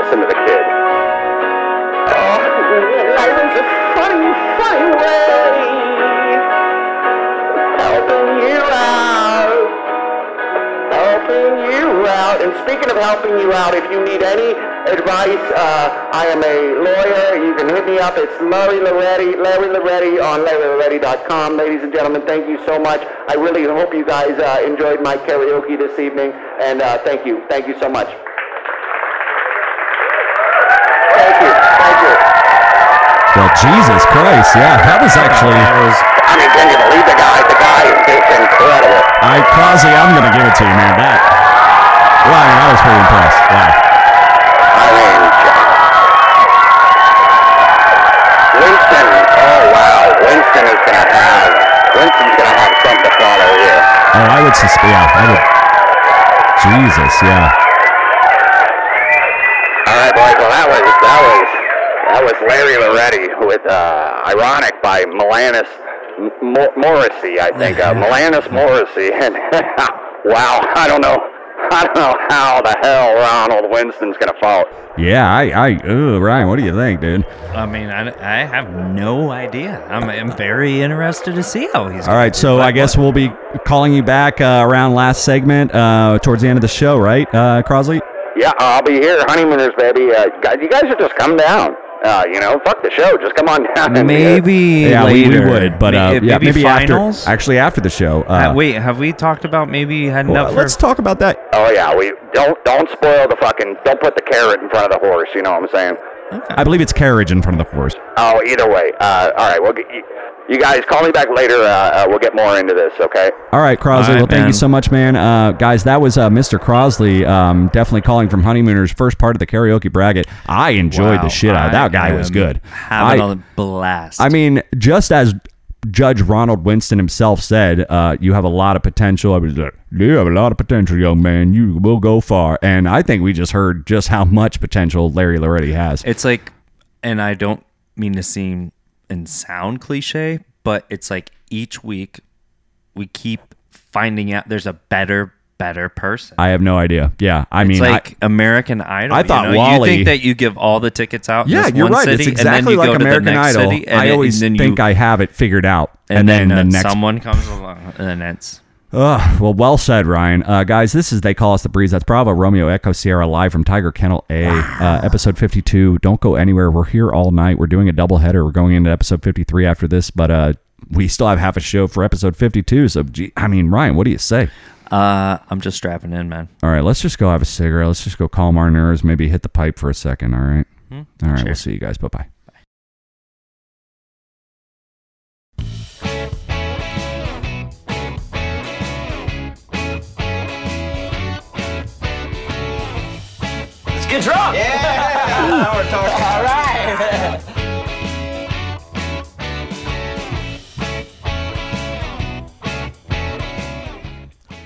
listen to the kid. Oh, life is a funny, funny way helping you out, helping you out. And speaking of helping you out, if you need any advice, uh, I am a lawyer. You can hit me up. It's Larry Loretti, Larry Loretti on LarryLoretti.com. Ladies and gentlemen, thank you so much. I really hope you guys uh, enjoyed my karaoke this evening, and uh, thank you, thank you so much. Well, Jesus Christ, yeah, that was actually. I mean, can you believe the guy? The guy is just incredible. I Crosley, I'm gonna give it to you, man. That. Well, I, mean, I was pretty impressed. Wow. I mean, Winston. Oh wow, Winston is gonna have. Winston's gonna have something to follow here. Oh, I would suspect. Yeah, I would. Jesus, yeah. All right, boys. Well, that was that was that was Larry Loretti with uh, "Ironic" by Milanis M- Mor- Morrissey, I think. Uh, Milanis Morrissey, and wow, I don't know, I don't know how the hell Ronald Winston's gonna fall. Yeah, I, I, ugh, Ryan, what do you think, dude? I mean, I, I have no idea. I'm, I'm very interested to see how he's. All right, so I guess we'll be calling you back uh, around last segment uh, towards the end of the show, right, uh, Crosley? Yeah, I'll be here, honeymooners, baby. Uh, guys, you guys should just come down. Uh, you know, fuck the show. Just come on down. and, uh, maybe Yeah, we, we would, but uh, May- yeah, maybe finals. after. Actually, after the show. Uh, Uh, wait, have we talked about maybe heading well, up for? let's talk about that. Oh yeah, we don't don't spoil the fucking. Don't put the carrot in front of the horse. You know what I'm saying? I believe it's carriage in front of the horse. Oh, either way. Uh, all right. Well, you, you guys call me back later. Uh, uh, we'll get more into this. Okay. All right, Crosley. All right, well, thank you so much, man. Uh, guys, that was uh, Mr. Crosley. Um, definitely calling from Honeymooners, first part of the karaoke bracket. I enjoyed Wow, the shit out of that guy. Was good. Having I- a blast. I mean, just as Judge Ronald Winston himself said, uh, you have a lot of potential. I was like, you have a lot of potential, young man. You will go far. And I think we just heard just how much potential Larry Loretti has. it's like, and I don't mean to seem and sound cliche, but it's like each week we keep finding out there's a better, better person. I have no idea. Yeah, I It's mean, I- like American Idol. I you thought know? Wally- You think that you give all the tickets out? yeah, you're one right. City, it's exactly you like American Idol. I then- always and think you, I have it figured out, and, and, then, then, the uh, next someone comes along, and it's Ugh, well, well said, Ryan. Uh, guys, this is They Call Us the Breeze. That's Bravo, Romeo, Echo, Sierra, live from Tiger Kennel A, uh, episode 52. Don't go anywhere. We're here all night. We're doing a double header. We're going into episode 53 after this, but uh, we still have half a show for episode 52. So, gee, I mean, Ryan, what do you say? Uh, I'm just strapping in, man. All right, let's just go have a cigarette. Let's just go calm our nerves, maybe hit the pipe for a second. All right. All right, we'll see you guys. Bye bye. Let's get drunk. Yeah. now we're talking. All right.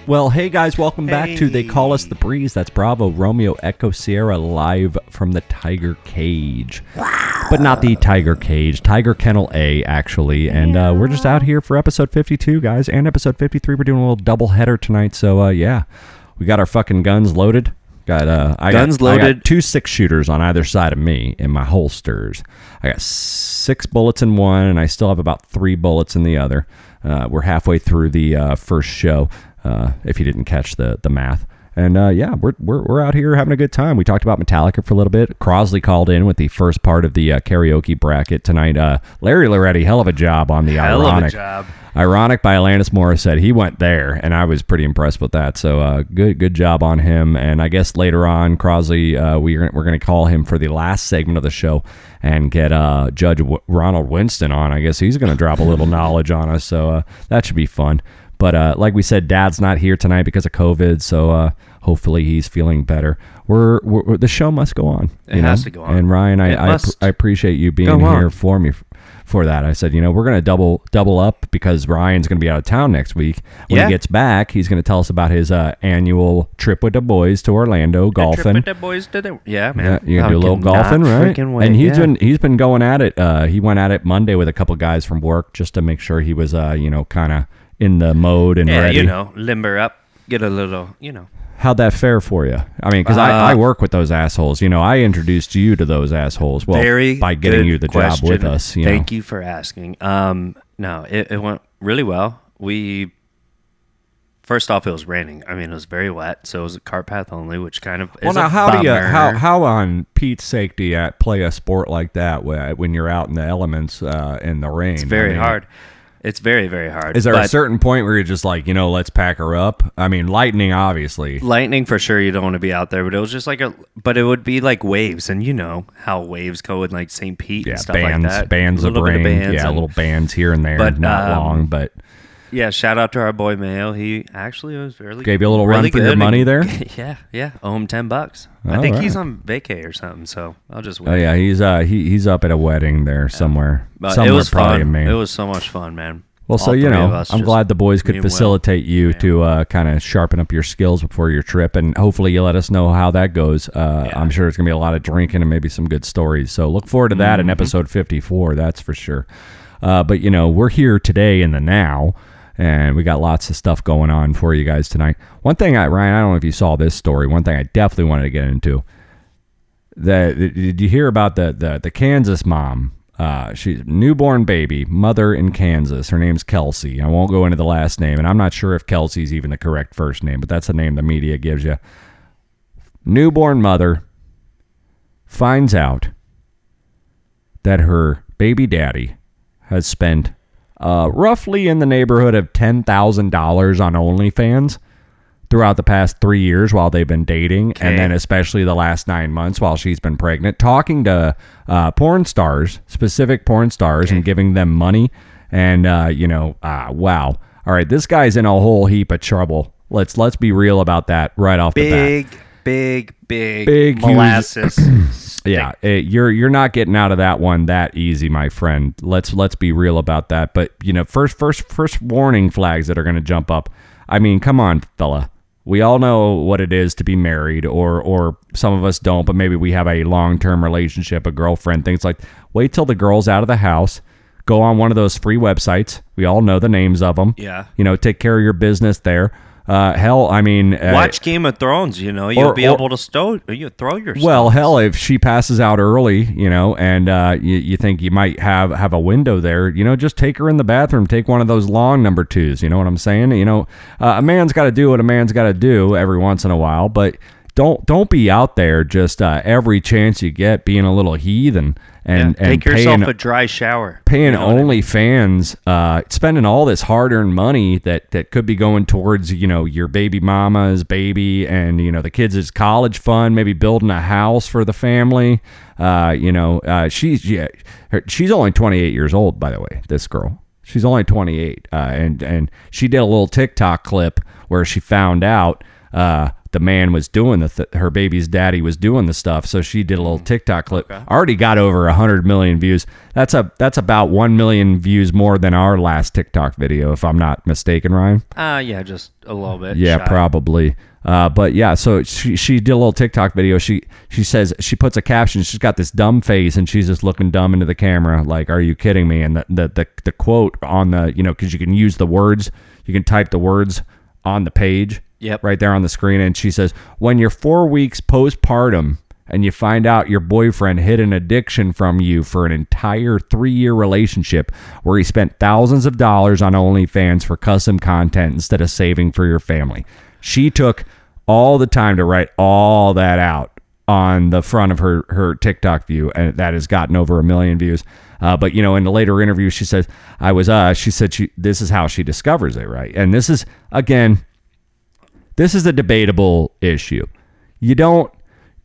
Well, hey guys, welcome back to They Call Us the Breeze. That's Bravo, Romeo, Echo, Sierra, live from the Tiger Cage. But not the Tiger Cage, Tiger Kennel A, actually. And uh, we're just out here for episode 52, guys, and episode 53. We're doing a little double header tonight. So, uh, yeah, we got our fucking guns loaded. Got uh, I Guns got, I got loaded. two six shooters on either side of me in my holsters. I got six bullets in one, and I still have about three bullets in the other. Uh, we're halfway through the uh, first show. Uh, if you didn't catch the the math. And uh, yeah, we're, we're we're out here having a good time. We talked about Metallica for a little bit. Crosley called in with the first part of the uh, karaoke bracket tonight. Uh, Larry Loretti, hell of a job on the Hell ironic. of a job. Ironic by Alanis Morissette. He went there, and I was pretty impressed with that. So uh, good, good job on him. And I guess later on, Crosley, uh, we're we're going to call him for the last segment of the show and get uh, Judge w- Ronald Winston on. I guess he's going to drop a little knowledge on us. So uh, that should be fun. But uh, like we said, Dad's not here tonight because of COVID. So uh, hopefully he's feeling better. We're, we're the show must go on. It know? has to go on. And Ryan, I I, I appreciate you being here for me for that. I said, you know, we're gonna double double up because Ryan's gonna be out of town next week. When Yeah. he gets back, he's gonna tell us about his uh, annual trip with the boys to Orlando Trip golfing. with the boys to the- yeah, man. Yeah, you gonna do a little golfing, right? wait, and he's yeah. been he's been going at it. Uh, he went at it Monday with a couple guys from work just to make sure he was, uh, you know, kind of in the mode and yeah, ready. you know, limber up, get a little, you know. How'd that fare for you? I mean, because Uh, I, I work with those assholes. You know, I introduced you to those assholes. Well, Very by getting you the question. job with us. You Thank know. you for asking. Um, no, it, it went really well. We first off, it was raining. I mean, it was very wet, so it was a cart path only, which kind of Well, now how do you how how on Pete's do you play a sport like that wh- when you're out in the elements uh, in the rain? It's very I mean, hard. It's very very hard. Is there a But certain point where you're just like, you know, let's pack her up? I mean, lightning, obviously. lightning for sure? You don't want to be out there, but it was just like a. But it would be like waves, and you know how waves go in like St. Pete Yeah, and stuff bands, like that. bands of little bit rain. bands yeah, and- little bands here and there. But, not um, long, but Yeah, shout out to our boy Mayo. He actually was really Gave you a little run for your money and- there? yeah, yeah. Owe him ten bucks. I think right. he's on vacay or something. So I'll just wait. oh yeah, he's uh he, he's up at a wedding there somewhere. But somewhere it was probably fun. in Maine. It was so much fun, man. Well, so you know, I'm glad the boys could facilitate you to uh, kind of sharpen up your skills before your trip, and hopefully you let us know how that goes. Uh, Yeah. I'm sure it's gonna be a lot of drinking and maybe some good stories. So look forward to Mm-hmm. that in episode 54. That's for sure. Uh, but you know, we're here today in the now, and we got lots of stuff going on for you guys tonight. One thing, I Ryan, I don't know if you saw this story. One thing I definitely wanted to get into. The, did you hear about the the, the Kansas mom? Uh, she's newborn baby, mother in Kansas. Her name's Kelsey. I won't go into the last name, and I'm not sure if Kelsey's even the correct first name, but that's the name the media gives you. Newborn mother finds out that her baby daddy has spent uh, roughly in the neighborhood of ten thousand dollars on OnlyFans throughout the past three years while they've been dating, Okay. and then especially the last nine months while she's been pregnant, talking to uh, porn stars, specific porn stars, and giving them money. And uh, you know, uh, wow, all right, this guy's in a whole heap of trouble. Let's let's be real about that right off the bat. Big, big, big, Big, molasses. Yeah, it, you're you're not getting out of that one that easy, my friend. Let's let's be real about that. But you know, first first first warning flags that are going to jump up. I mean, come on, fella. We all know what it is to be married, or or some of us don't, but maybe we have a long term relationship, a girlfriend, things like. Wait till the girl's out of the house. Go on one of those free websites. We all know the names of them. Yeah. You know, take care of your business there. Uh, hell, I mean, uh, Watch Game of Thrones. You know, you'll or- be or- able to stow. You throw yourself. Well, hell, if she passes out early, you know, and uh, you, you think you might have have a window there, you know, just take her in the bathroom, take one of those long number twos. You know what I'm saying? You know, uh, a man's got to do what a man's got to do every once in a while, but don't don't be out there just uh, every chance you get being a little heathen and Yeah, and take yourself paying, a dry shower. paying You know what I mean? OnlyFans, uh, spending all this hard-earned money that that could be going towards you know your baby mama's baby and you know the kids' college fund, maybe building a house for the family. Uh, you know, uh, she's yeah, her, she's only 28 years old, by the way. This girl, she's only 28, uh, and and she did a little TikTok clip where she found out. The man was doing the th- her baby's daddy was doing the stuff. So she did a little tiktok clip. Already got over 100 million views. That's a that's about 1 million views more than our last tiktok video if i'm not mistaken ryan. Uh, yeah, just a little bit. yeah shy. probably. Uh, but yeah so she, she did a little tiktok video. She she says she puts a caption she's got this dumb face and she's just looking dumb into the camera. Like are you kidding me? And the the, the, the quote on the you know because you can use the words you can type the words on the page Yep. right there on the screen. And she says, when you're four weeks postpartum and you find out your boyfriend hid an addiction from you for an entire three year relationship where he spent thousands of dollars on OnlyFans for custom content instead of saving for your family. She took all the time to write all that out on the front of her her TikTok view, and that has gotten over a million views. Uh, but you know, in the later interview, she says, "I was." Uh, she said, "She this is how she discovers it, right?" And this is again, this is a debatable issue. You don't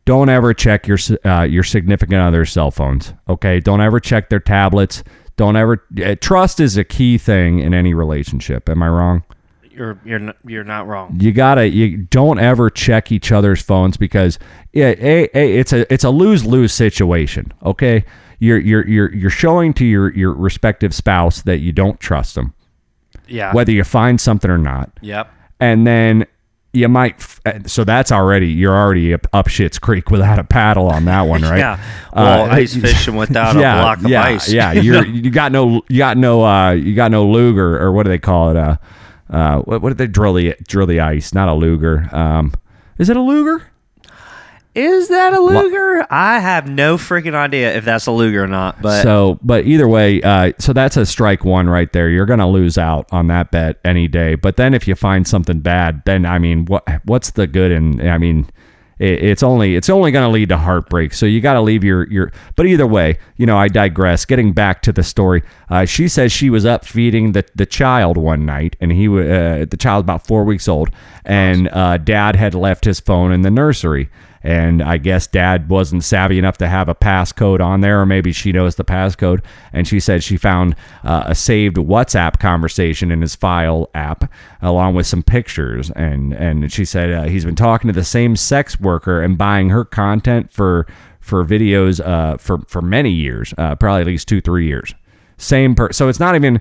don't ever check your uh, your significant other's cell phones. Okay, don't ever check their tablets. Don't ever uh, trust is a key thing in any relationship. Am I wrong? You're you're n- you're not wrong. you gotta you don't ever check each other's phones because it, it, it's a it's a lose lose situation. Okay, you're you're you're you're showing to your your respective spouse that you don't trust them, Yeah. whether you find something or not, Yep. and then you might. f- uh, So that's already you're already up, up shit's creek without a paddle on that one, right? Yeah. Well, Uh, ice fishing without yeah, a block of yeah, ice. Yeah, you're you got no you got no uh you got no luger or what do they call it? Uh uh what, what did they drill the drill the ice? Not a luger. Um is it a luger? Is that a Luger? I have no freaking idea if that's a Luger or not. But so but either way, uh so that's a strike one right there. You're gonna lose out on that bet any day. But then if you find something bad, then I mean what what's the good in I mean it, it's only it's only going to lead to heartbreak. So you got to leave your your. But either way, you know, I digress. Getting back to the story, uh, she says she was up feeding the the child one night, and he uh, the child about four weeks old, and uh, dad had left his phone in the nursery. And I guess dad wasn't savvy enough to have a passcode on there, or maybe she knows the passcode. And she said she found uh, a saved WhatsApp conversation in his file app, along with some pictures. And and she said uh, he's been talking to the same sex worker and buying her content for for videos uh, for for many years, uh, probably at least two three years. Same per. So it's not even.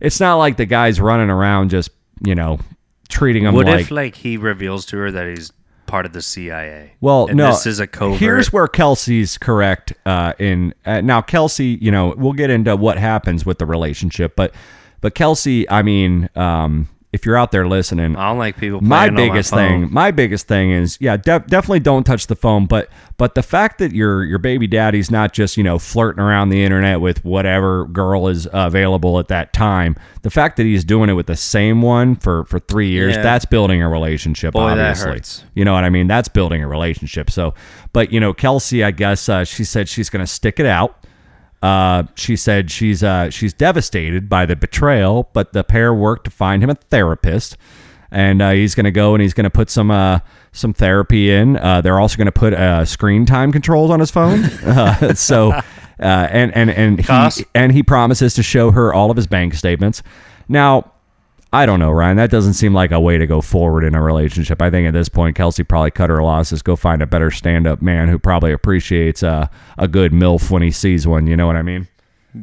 It's not like the guy's running around just you know treating them what like if like he reveals to her that he's part of the CIA? Well, and no. this is a covert. Here's where Kelsey's correct. Uh, in uh, now, Kelsey, you know, we'll get into what happens with the relationship, but but Kelsey, I mean, um, if you're out there listening, I don't like people. my biggest phone. thing, my biggest thing is, yeah, def- definitely don't touch the phone. But but the fact that your your baby daddy's not just you know flirting around the internet with whatever girl is available at that time, the fact that he's doing it with the same one for for three years, Yeah. that's building a relationship. Boy, that obviously, hurts. you know what I mean? That's building a relationship. So, but you know, Kelsey, I guess uh, she said she's going to stick it out. Uh, she said she's uh, she's devastated by the betrayal, but the pair worked to find him a therapist, and uh, he's going to go and he's going to put some uh, some therapy in. Uh, they're also going to put uh, screen time controls on his phone. Uh, so, uh, and and and Cost? he and he promises to show her all of his bank statements. Now, I don't know, Ryan. That doesn't seem like a way to go forward in a relationship. I think at this point, Kelsey probably cut her losses, go find a better stand-up man who probably appreciates uh, a good milf when he sees one. You know what I mean?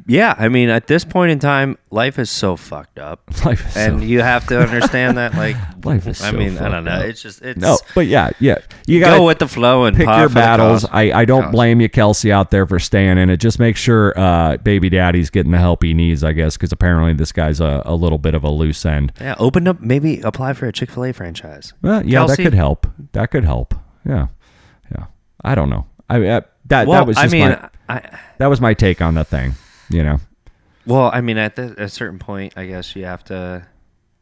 Yeah, I mean, at this point in time, life is so fucked up, Life is and so- you have to understand that. Like, Life is I so mean, I don't fucked know. up. It's just it's No, but yeah, yeah. You got go with the flow and pick pop your for the battles. cause. I, I don't blame you, Kelsey, out there for staying in it. Just make sure uh, baby daddy's getting the help he needs, I guess, because apparently this guy's a, a little bit of a loose end. Yeah, open up. Maybe apply for a Chick Fil A franchise. Well, yeah, Kelsey? that could help. That could help. Yeah, yeah. I don't know. I uh, that Well, that was I just mean, my, I that was my take on the thing. You know, well, I mean, at the, a certain point, I guess you have to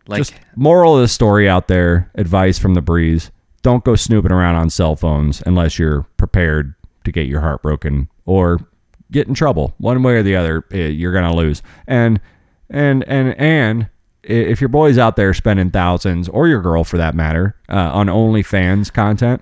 like. just moral of the story out there. Advice from the breeze: Don't go snooping around on cell phones unless you're prepared to get your heart broken or get in trouble. One way or the other, eh, you're gonna lose. And and and and if your boy's out there spending thousands, or your girl for that matter, uh, on OnlyFans content,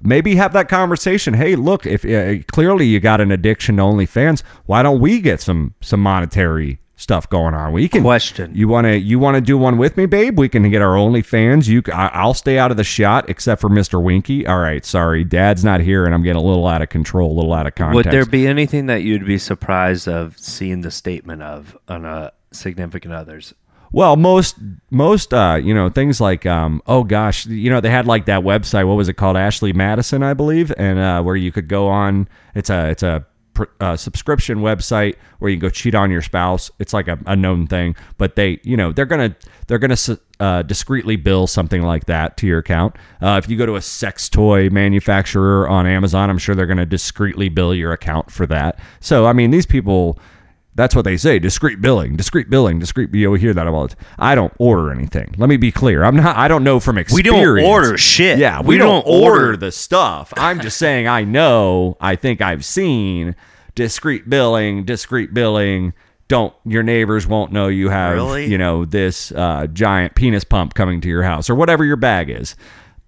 maybe have that conversation. Hey, look, if uh, clearly you got an addiction to OnlyFans, why don't we get some some monetary stuff going on? We can Question. You want to you want to do one with me, babe? We can get our OnlyFans. You, I, will stay out of the shot, except for Mister Winky. All right, sorry, Dad's not here, and I'm getting a little out of control, a little out of context. Would there be anything that you'd be surprised of seeing the statement of on a significant others? Well, most most uh, you know things like um, oh gosh, you know they had like that website. What was it called? Ashley Madison, I believe, and uh, where you could go on. It's a it's a pr- uh, subscription website where you can go cheat on your spouse. It's like a, a known thing, but they you know they're gonna they're gonna uh, discreetly bill something like that to your account. Uh, if you go to a sex toy manufacturer on Amazon, I'm sure they're to discreetly bill your account for that. So, I mean, these people, that's what they say discreet billing, discreet billing, discreet. You hear that all the time. I don't order anything. Let me be clear. I'm not, I don't know from experience. We don't order shit. Yeah, we, don't, order the stuff. I'm just saying I know, I think I've seen discreet billing, discreet billing. Don't your neighbors won't know you have Really? you know this uh, giant penis pump coming to your house or whatever your bag is.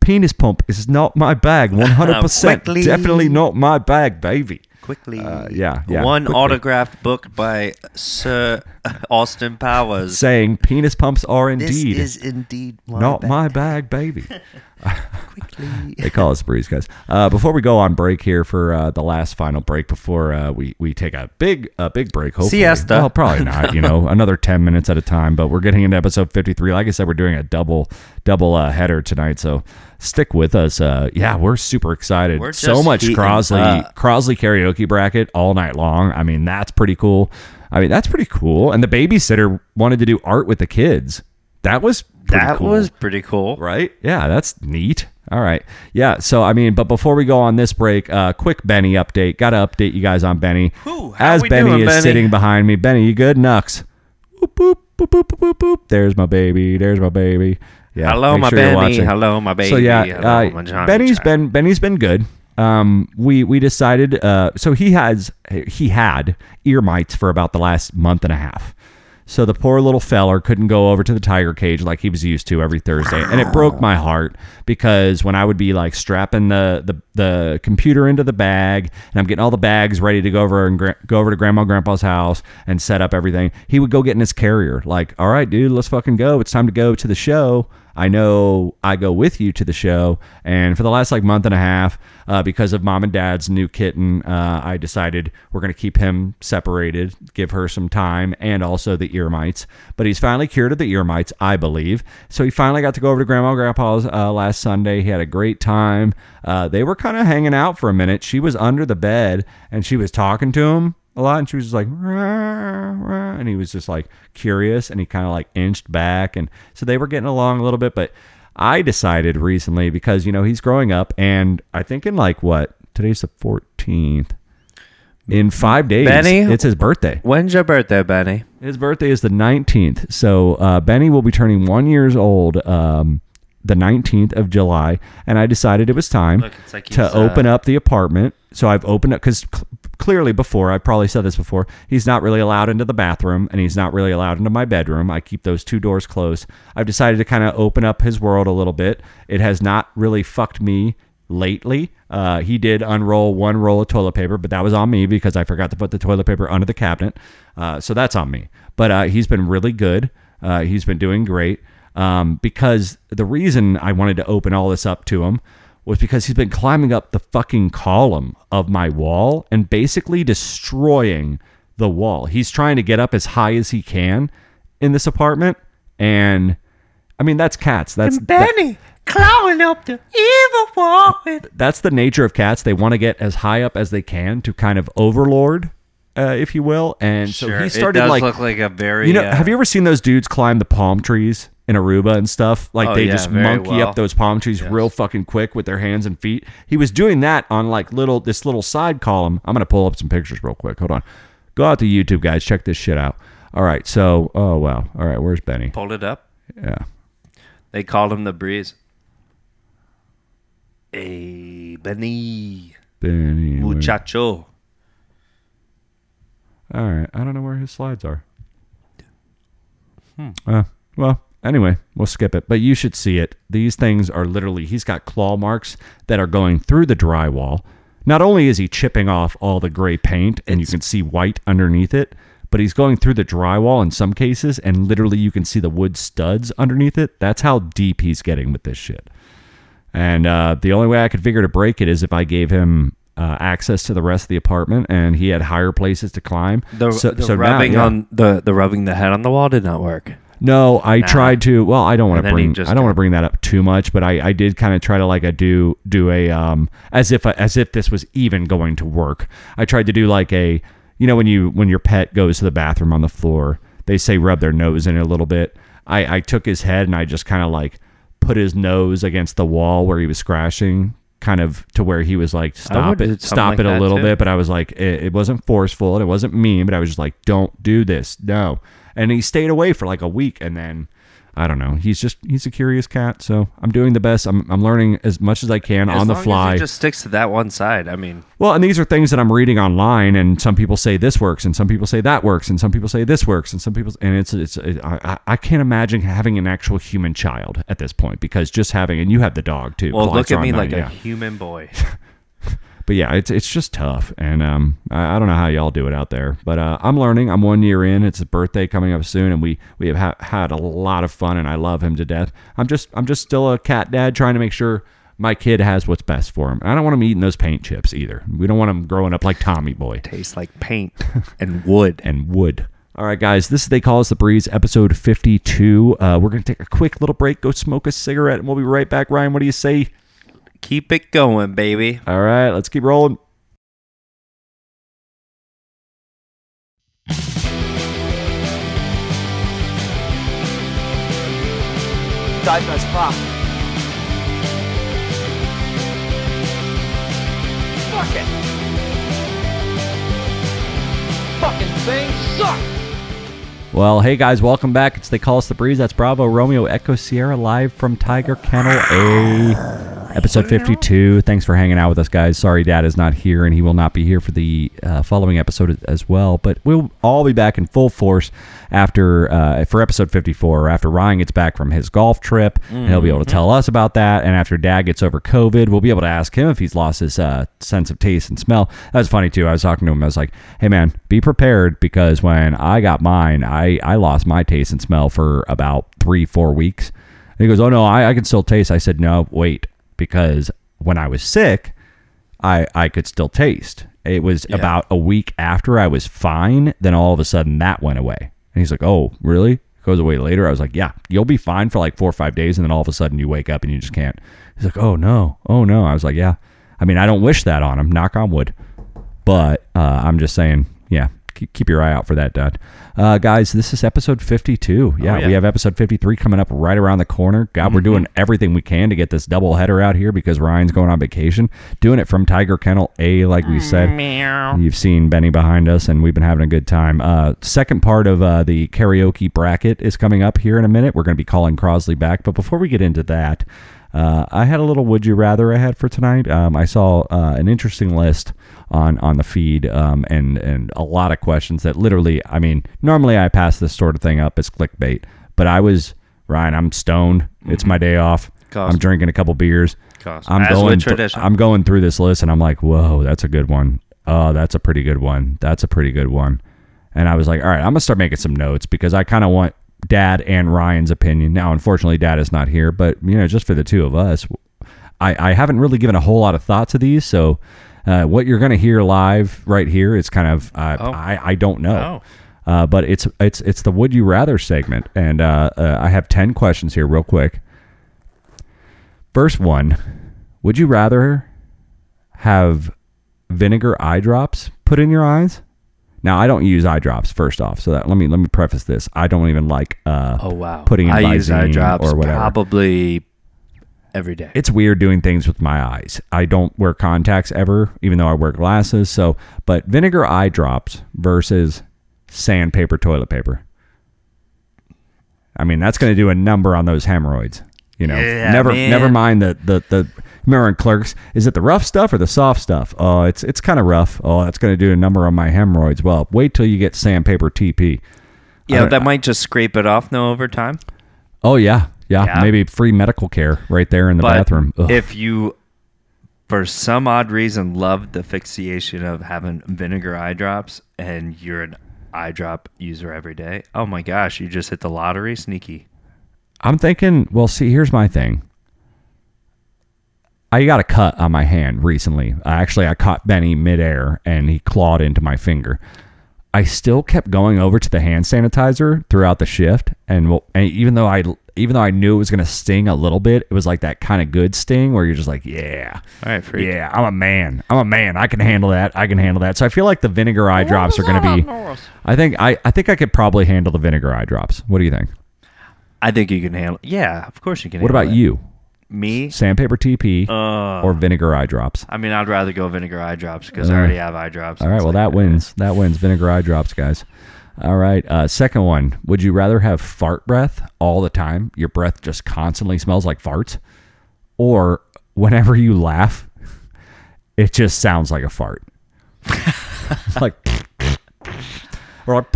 Penis pump is not my bag. 100% definitely not my bag, baby. Quickly. Uh, yeah, yeah, One quickly. autographed book by Sir Austin Powers. Saying penis pumps are this indeed is indeed my not bag. my bag, baby. Quickly. they call us breeze guys. Uh, before we go on break here for uh, the last final break before uh, we we take a big a big break. Hopefully, Siesta. Well, probably not. You know, another ten minutes at a time. But we're getting into episode fifty three. Like I said, we're doing a double double uh, header tonight. So stick with us. Uh, yeah, we're super excited. We're so much Crosley up. Crosley karaoke bracket all night long. I mean, that's pretty cool. I mean, that's pretty cool. And the babysitter wanted to do art with the kids. That was pretty That cool was pretty cool. right? Yeah, that's neat. All right. Yeah. So, I mean, but before we go on this break, uh, quick Benny update. Got to update you guys on Benny. How As Benny doing, is Benny? sitting behind me. Benny, you good? Nux. Boop, boop, boop, boop, boop, boop, boop. There's my baby. There's my baby. Yeah. Hello, my sure Benny. Hello, my baby. So yeah, Hello, uh, Johnny Benny's child. been Benny's been good. Um, we we decided. Uh, so he has he had ear mites for about the last month and a half. So the poor little feller couldn't go over to the tiger cage like he was used to every Thursday, and it broke my heart because when I would be like strapping the the, the computer into the bag, and I'm getting all the bags ready to go over and gra- go over to Grandma and Grandpa's house and set up everything, he would go get in his carrier. Like, all right, dude, let's fucking go. It's time to go to the show. I know I go with you to the show, and for the last like month and a half, uh, because of mom and dad's new kitten, uh, I decided we're gonna keep him separated, give her some time, and also the ear mites. But he's finally cured of the ear mites, I believe. So he finally got to go over to Grandma and Grandpa's uh, last Sunday. He had a great time. Uh, they were kind of hanging out for a minute. She was under the bed and she was talking to him a lot and she was just like "Rah, rah," and he was just like curious and he kind of like inched back and so they were getting along a little bit but i decided recently because you know he's growing up and i think in like what today's the 14th in five days Benny? it's his birthday When's your birthday, Benny? his birthday is the 19th. So uh, Benny will be turning one years old um, the 19th of July. And I decided it was time Look, like to uh, open up the apartment. So I've opened up because cl- clearly before, I probably said this before, he's not really allowed into the bathroom and he's not really allowed into my bedroom. I keep those two doors closed. I've decided to kind of open up his world a little bit. It has not really fucked me lately. Uh, he did unroll one roll of toilet paper, but that was on me because I forgot to put the toilet paper under the cabinet. Uh, so that's on me. But uh, he's been really good. Uh, he's been doing great. Um, because the reason I wanted to open all this up to him was because he's been climbing up the fucking column of my wall and basically destroying the wall. He's trying to get up as high as he can in this apartment. And I mean, that's cats. That's that- clawing up the evil wall. that's the nature of cats. They want to get as high up as they can to kind of overlord, uh, if you will. And so he started it does like, look like a very. you know, uh, have you ever seen those dudes climb the palm trees in Aruba and stuff? Like Oh, they yeah, just very monkey well. up those palm trees real fucking quick with their hands and feet. He was doing that on like little this little side column. I'm gonna pull up some pictures real quick. Hold on. Go out to YouTube, guys. Check this shit out. All right. So, oh wow. All right. Where's Benny? pulled it up? Yeah. They called him the breeze. Hey, Benny, Benny. where- muchacho. All right. I don't know where his slides are. Uh, well, anyway, we'll skip it. But you should see it. These things are literally, he's got claw marks that are going through the drywall. Not only is he chipping off all the gray paint and you can see white underneath it, but he's going through the drywall in some cases and literally you can see the wood studs underneath it. That's how deep he's getting with this shit. And uh, the only way I could figure to break it is if I gave him uh, access to the rest of the apartment and he had higher places to climb. The, So- the so now, rubbing yeah. on the the rubbing the head on the wall did not work. No, I tried to. Well, I don't want to bring. just I don't want to bring that up too much, but I, I did kind of try to like a do do a um as if as if this was even going to work. I tried to do like a you know when you when your pet goes to the bathroom on the floor, they say rub their nose in it a little bit. I, I took his head and I just kind of like put his nose against the wall where he was scratching, kind of to where he was like, stop it, stop like it a little too. bit. But I was like, it, it wasn't forceful and it wasn't mean, but I was just like, don't do this. No. And he stayed away for like a week and then. I don't know. He's just he's a curious cat, so I'm doing the best. I'm I'm learning as much as I can As on the fly. he just sticks to that one side. I mean, Well, and these are things that I'm reading online, and some people say this works, and some people say that works, and some people say this works, and some people, and it's it's it, I, I- I can't imagine having an actual human child at this point because just having, and you have the dog too. well, look at me like nine, a human boy. But yeah, it's it's just tough, and um, I, I don't know how y'all do it out there, but uh, I'm learning. I'm one year in. It's a birthday coming up soon, and we we have ha- had a lot of fun, and I love him to death. I'm just I'm just still a cat dad, trying to make sure my kid has what's best for him. And I don't want him eating those paint chips either. We don't want him growing up like Tommy Boy Tastes like paint and wood. and wood. All right, guys, this is They Call Us the Breeze, episode 52. Uh, we're going to take a quick little break, go smoke a cigarette, and we'll be right back. Ryan, what do you say? Keep it going, baby. All right, let's keep rolling. Dive as fuck. Fuck it. Fucking thing sucks. Well, hey guys, welcome back. It's They Call Us the Breeze. That's Bravo Romeo Echo Sierra live from Tiger Kennel A, episode 52. Thanks for hanging out with us, guys. Sorry, Dad is not here, and he will not be here for the uh, following episode as well. But we'll all be back in full force after uh, for episode 54. After Ryan gets back from his golf trip, and he'll be able to tell us about that. And after Dad gets over COVID, we'll be able to ask him if he's lost his uh, sense of taste and smell. That was funny too. I was talking to him. I was like, "Hey man, be prepared because when I got mine, I I lost my taste and smell for about three four weeks." And he goes, "Oh no, I, I can still taste." I said, "No, wait, because when I was sick, I I could still taste. It was about a week after I was fine, then all of a sudden that went away." And he's like, "Oh, really?" It goes away later. I was like, "Yeah, you'll be fine for like four or five days, and then all of a sudden you wake up and you just can't." He's like, "Oh no, oh no." I was like, "Yeah." I mean, I don't wish that on him. Knock on wood. But uh, I'm just saying, yeah, keep, your eye out for that, Dad. Uh, guys, this is episode 52. Yeah, yeah. we have episode 53 coming up right around the corner. God, we're doing everything we can to get this double header out here because Ryan's going on vacation. Doing it from Tiger Kennel A, like we said. You've seen Benny behind us, and we've been having a good time. Uh, second part of uh, the karaoke bracket is coming up here in a minute. We're going to be calling Crosley back. But before we get into that, uh, I had a little would you rather I had for tonight. Um, I saw uh, an interesting list on on the feed um, and and a lot of questions that literally. I mean, normally I pass this sort of thing up as clickbait, but I was Ryan. I'm stoned. It's my day off. Cost. I'm drinking a couple beers. Cost. I'm As going. tradition. I'm going through this list and I'm like, whoa, that's a good one. Oh, that's a pretty good one. That's a pretty good one. And I was like, all right, I'm gonna start making some notes because I kind of want Dad and Ryan's opinion. Now, unfortunately, Dad is not here, but you know, just for the two of us, I, I haven't really given a whole lot of thought to these. So, uh, what you're gonna hear live right here is kind of uh, Oh. I I don't know. Uh, but it's it's it's the would you rather segment, and uh, uh, I have ten questions here, real quick. First one: Would you rather have vinegar eye drops put in your eyes? Now, I don't use eye drops. First off, so that let me let me preface this: I don't even like uh, Oh wow. putting in I use eye drops or whatever. probably every day. it's weird doing things with my eyes. I don't wear contacts ever, even though I wear glasses. So, but vinegar eye drops versus sandpaper toilet paper. I mean, that's going to do a number on those hemorrhoids. You know, Yeah, never, man. never mind the the the. Remember in Clerks, is it the rough stuff or the soft stuff? Oh, it's it's kind of rough. Oh, that's going to do a number on my hemorrhoids. Well, wait till you get sandpaper TP. yeah, that might just scrape it off no over time. Oh yeah, yeah, Yeah. maybe free medical care right there in the But bathroom. Ugh. if you, for some odd reason, love the fixation of having vinegar eye drops and you're an eye drop user every day, oh my gosh, you just hit the lottery, sneaky. I'm thinking, well, see, here's my thing. I got a cut on my hand recently. Actually, I caught Benny midair and he clawed into my finger. I still kept going over to the hand sanitizer throughout the shift, and, well, and even though I even though I knew it was gonna sting a little bit, it was like that kind of good sting where you're just like, yeah, All right, freak. yeah, I'm a man, I'm a man, I can handle that, I can handle that. So I feel like the vinegar eye drops are gonna be. I think I I think I could probably handle the vinegar eye drops. What do you think? I think you can handle. Yeah, of course you can. What about it. you? Me? Sandpaper TP Uh, or vinegar eye drops? I mean, I'd rather go vinegar eye drops because I Uh, already have eye drops. All right, well like, that wins. That wins. Vinegar eye drops, guys. All right. Uh, second one. Would you rather have fart breath all the time? Your breath just constantly smells like farts, or whenever you laugh, it just sounds like a fart, like or like.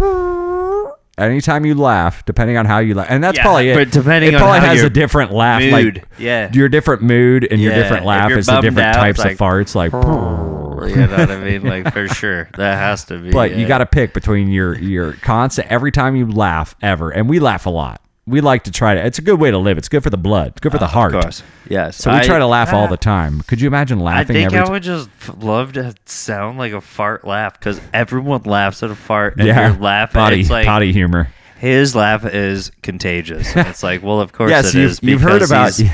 Anytime you laugh, depending on how you laugh, and that's Yeah, probably it. but depending it on probably how has a different laugh, mood, like yeah. your different mood and your Yeah, different laugh is the different out, types it's of farts, like. You know what I mean? Like for sure, that has to be. But you got to pick between your your constant every time you laugh ever, and we laugh a lot. We like to try to. It's a good way to live. It's good for the blood. It's good for the heart. Of course, yes. So we I- try to laugh all ah, the time. Could you imagine I laughing think every? I time? would just f- love to sound like a fart laugh because everyone laughs at a fart, and yeah, you're laughing. potty it's like potty humor. his laugh is contagious. And it's like, well, of course Yes, it you've, is. you've heard because about. he's-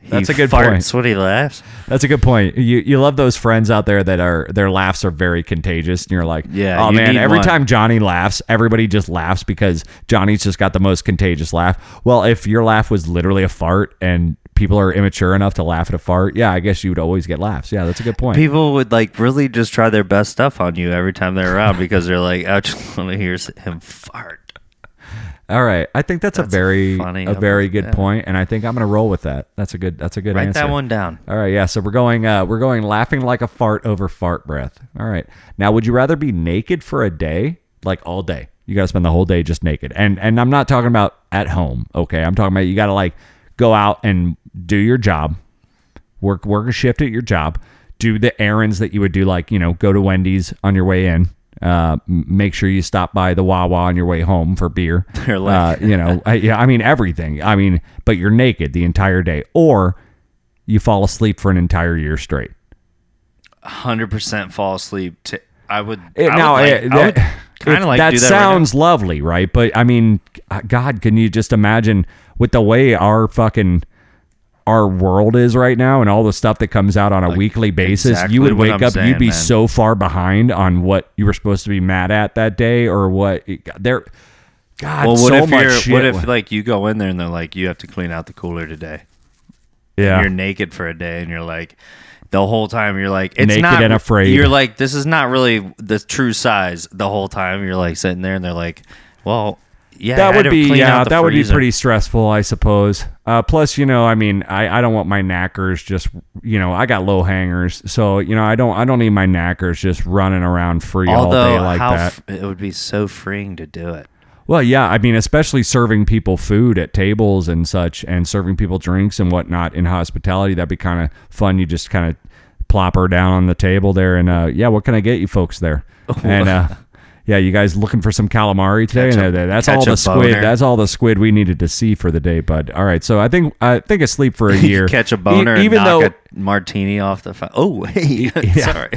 he That's a good farts point. when he laughs. That's a good point. You you love those friends out there that are their laughs are very contagious, and you're like, Yeah, oh you man, every one. time Johnny laughs, everybody just laughs because Johnny's just got the most contagious laugh. Well, if your laugh was literally a fart and people are immature enough to laugh at a fart, yeah, I guess you would always get laughs. Yeah, that's a good point. People would like really just try their best stuff on you every time they're around because they're like, I just want to hear him fart. All right, I think that's, That's a very funny. a very good Yeah. point, and I think I'm gonna roll with that. That's a good that's a good answer. Write answer. that one down. All right, yeah. So we're going uh we're going laughing like a fart over fart breath. All right. Now, would you rather be naked for a day, like all day? You got to spend the whole day just naked. And and I'm not talking about at home, okay? I'm talking about you got to like go out and do your job. Work work a shift at your job. Do the errands that you would do like, you know, go to Wendy's on your way in. Uh, make sure you stop by the Wawa on your way home for beer. Uh, you know, I, yeah, I mean everything. I mean, but you're naked the entire day, or you fall asleep for an entire year straight. Hundred percent fall asleep. To, I would. It, I now, would it- like, that, kind it- of like that do that sounds lovely, right? But I mean, God, can you just imagine with the way our fucking our world is right now and all the stuff that comes out on a weekly basis, exactly you would wake I'm up, saying, you'd be man. so far behind on what you were supposed to be mad at that day or what there. God, Well, what so if much shit. What if like you go in there and they're like, you have to clean out the cooler today. yeah, You're naked for a day, and you're like, the whole time you're like, it's Naked not. and afraid. You're like, this is not really the true size. The whole time you're like sitting there, and they're like, well, yeah, that would be yeah that would be pretty stressful i suppose. Uh, plus you know i mean I, I don't want my knackers just you know i got low hangers so you know i don't i don't need my knackers just running around free all day like how that. f- it would be so freeing to do it. well yeah i mean especially serving people food at tables and such and serving people drinks and whatnot in hospitality that'd be kind of fun. You just kind of plop her down on the table there and uh, yeah what can i get you folks there? And uh, yeah you guys looking for some calamari today Catch a- that's catch all a the squid boner. that's all the squid we needed to see for the day bud all right so i think i think asleep for a year Catch a boner, and even knock though a martini off the. Fi- oh, hey, sorry,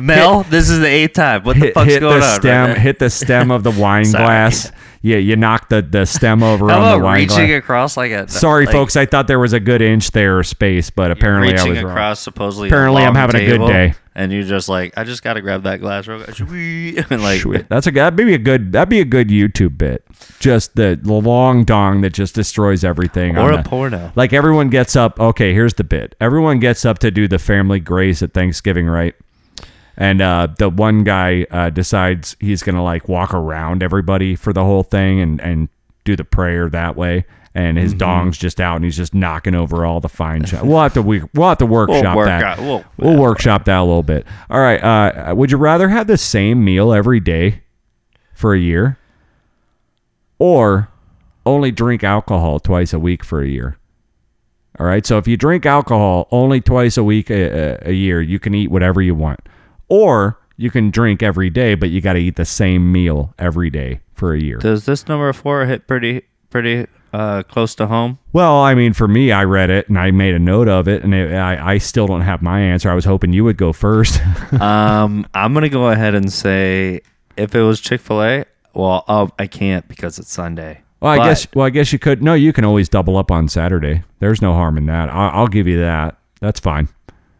Mel. this is the eighth time. What the hit, fuck's hit going the on? stem right now? hit the stem of the wine Sorry. glass yeah you knock the the stem over How on the about wine reaching glass across like a? sorry like, folks i thought there was a good inch there of space but apparently i reaching was wrong. across supposedly. Apparently a I'm long having a good table, day. And you're just like, I just got to grab that glass real quick. and like, Sweet. That's a that'd be a good that'd be a good YouTube bit. Just the, the long dong that just destroys everything. Or on a porno. Like everyone gets up. Okay, here's the bit. Everyone gets up to do the family grace at Thanksgiving, right? And uh, the one guy uh, decides he's gonna like walk around everybody for the whole thing and and do the prayer that way. And Mm-hmm. his dong's just out, and he's just knocking over all the fine shot. We'll have to we, we'll have to workshop work that. out- we'll- we'll workshop that a little bit. All right. Uh, would you rather have the same meal every day for a year, or only drink alcohol twice a week for a year? All right. So if you drink alcohol only twice a week a, a, a year, you can eat whatever you want, or you can drink every day, but you got to eat the same meal every day for a year. does this number four hit pretty pretty uh, close to home? Well, I mean, for me, I read it and I made a note of it, and it, I, I still don't have my answer. I was hoping you would go first. um, I'm gonna go ahead and say if it was Chick Fil A, well, oh, I can't because it's Sunday. Well, I But guess. Well, I guess you could. No, you can always double up on Saturday. There's no harm in that. I'll, I'll give you that. That's fine.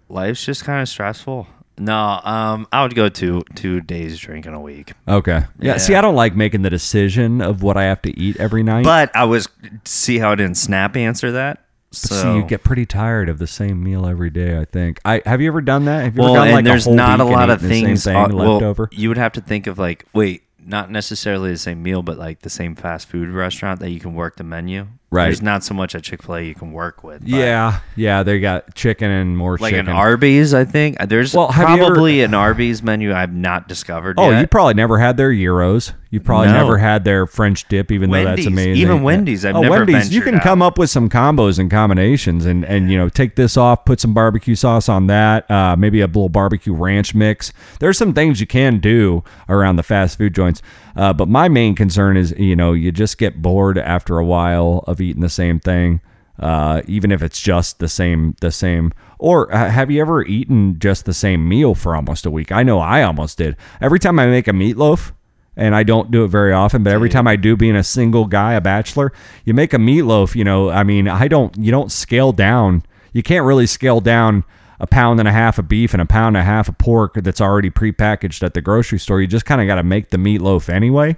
life's just kind of stressful. No, um, I would go two two days drinking a week. Okay. Yeah. Yeah. See, I don't like making the decision of what I have to eat every night. But I was see how I didn't snap answer that. So see, you get pretty tired of the same meal every day. I think. I have you ever done that? Have you well, ever done and like there's whole not a week and lot of eaten the same things thing uh, well, left over? You would have to think of like, wait, not necessarily the same meal, but like the same fast food restaurant that you can work the menu. Right. There's not so much at Chick Fil A you can work with. Yeah, yeah. They got chicken and more Like chicken. an Arby's, I think there's Well, have you ever- probably an Arby's menu I've not discovered Oh, yet. you probably never had their gyros. You probably No. never had their French dip, even though Wendy's. that's amazing. Even Wendy's, I've oh, never Wendy's. You ventured can come up with some combos and combinations, and and you know take this off, put some barbecue sauce on that, uh, maybe a little barbecue ranch mix. There's some things you can do around the fast food joints, uh, but my main concern is you know you just get bored after a while of eating the same thing. Uh, even if it's just the same, the same. Or uh, have you ever eaten just the same meal for almost a week? I know I almost did. Every time I make a meatloaf, and I don't do it very often, but every time I do, being a single guy, a bachelor, you make a meatloaf. You know, I mean, I don't. You don't scale down. You can't really scale down a pound and a half of beef and a pound and a half of pork that's already prepackaged at the grocery store. You just kind of got to make the meatloaf anyway,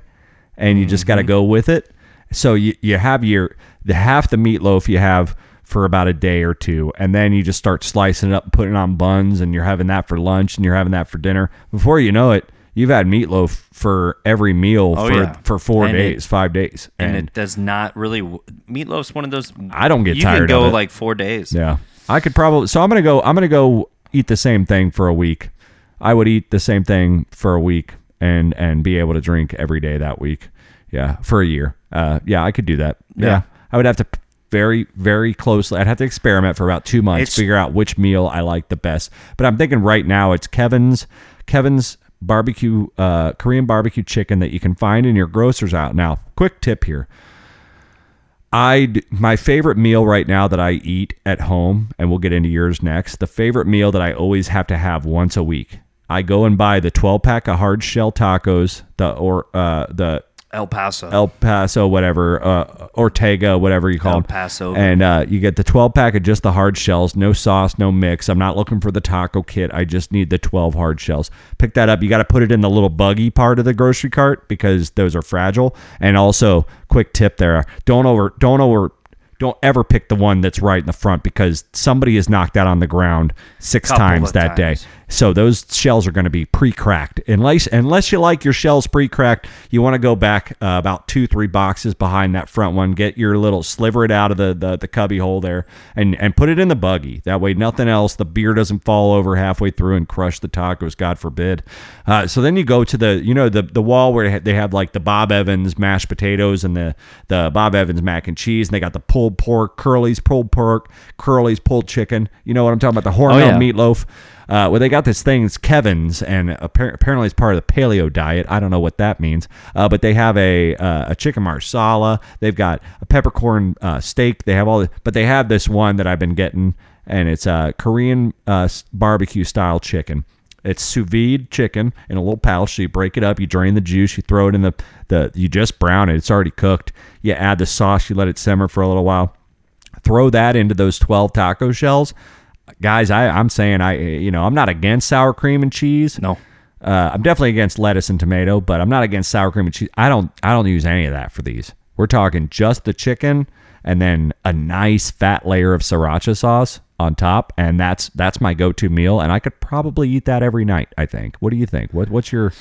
and you just got to go with it. So you you have your the half the meatloaf you have for about a day or two, and then you just start slicing it up and putting it on buns, and you're having that for lunch and you're having that for dinner. Before you know it, you've had meatloaf for every meal Oh, for yeah. for four And it- days, five days, and it does not really. Meatloaf's one of those. I don't get you tired can of go it. like four days. Yeah, I could probably. So I'm gonna go. I'm gonna go eat the same thing for a week. I would eat the same thing for a week and and be able to drink every day that week. Yeah, for a year. Uh, yeah, I could do that. Yeah, Yeah. I would have to very very closely. I'd have to experiment for about two months, It's- figure out which meal I like the best. But I'm thinking right now it's Kevin's Kevin's barbecue uh, Korean barbecue chicken that you can find in your grocers out now. Quick tip here. I d- my favorite meal right now that I eat at home, and we'll get into yours next. The favorite meal that I always have to have once a week. I go and buy the 12 pack of hard shell tacos, the or uh, the El Paso. El Paso, whatever, uh, Ortega, whatever you call it. El them. Paso. And uh, you get the 12 pack of just the hard shells, no sauce, no mix. I'm not looking for the taco kit. I just need the 12 hard shells. Pick that up. You got to put it in the little buggy part of the grocery cart because those are fragile. And also, quick tip there: don't over, don't over. Don't ever pick the one that's right in the front because somebody has knocked that on the ground six Couple times that day. So those shells are going to be pre-cracked. Unless unless you like your shells pre-cracked, you want to go back uh, about two three boxes behind that front one. Get your little sliver it out of the, the the cubby hole there, and and put it in the buggy. That way, nothing else. The beer doesn't fall over halfway through and crush the tacos. God forbid. Uh, so then you go to the you know the the wall where they have like the Bob Evans mashed potatoes and the the Bob Evans mac and cheese, and they got the pulled pork, Curly's pulled pork, Curly's pulled chicken. You know what I'm talking about? The Hormel yeah. meatloaf. Uh, well, they got this thing, it's Kevin's, and appar- apparently it's part of the paleo diet. I don't know what that means, uh, but they have a uh, a chicken marsala. They've got a peppercorn uh, steak. They have all, the, but they have this one that I've been getting, and it's a Korean uh, barbecue style chicken. It's sous vide chicken in a little pouch. So you break it up, you drain the juice, you throw it in the the, you just brown it. It's already cooked. You add the sauce, you let it simmer for a little while throw that into those 12 taco shells guys I, i'm saying i you know i'm not against sour cream and cheese. No. uh, i'm definitely against lettuce and tomato but i'm not against sour cream and cheese. I don't i don't use any of that for these. We're talking just the chicken and then a nice fat layer of sriracha sauce on top and that's that's my go-to meal and i could probably eat that every night i think. What do you think? What, what's your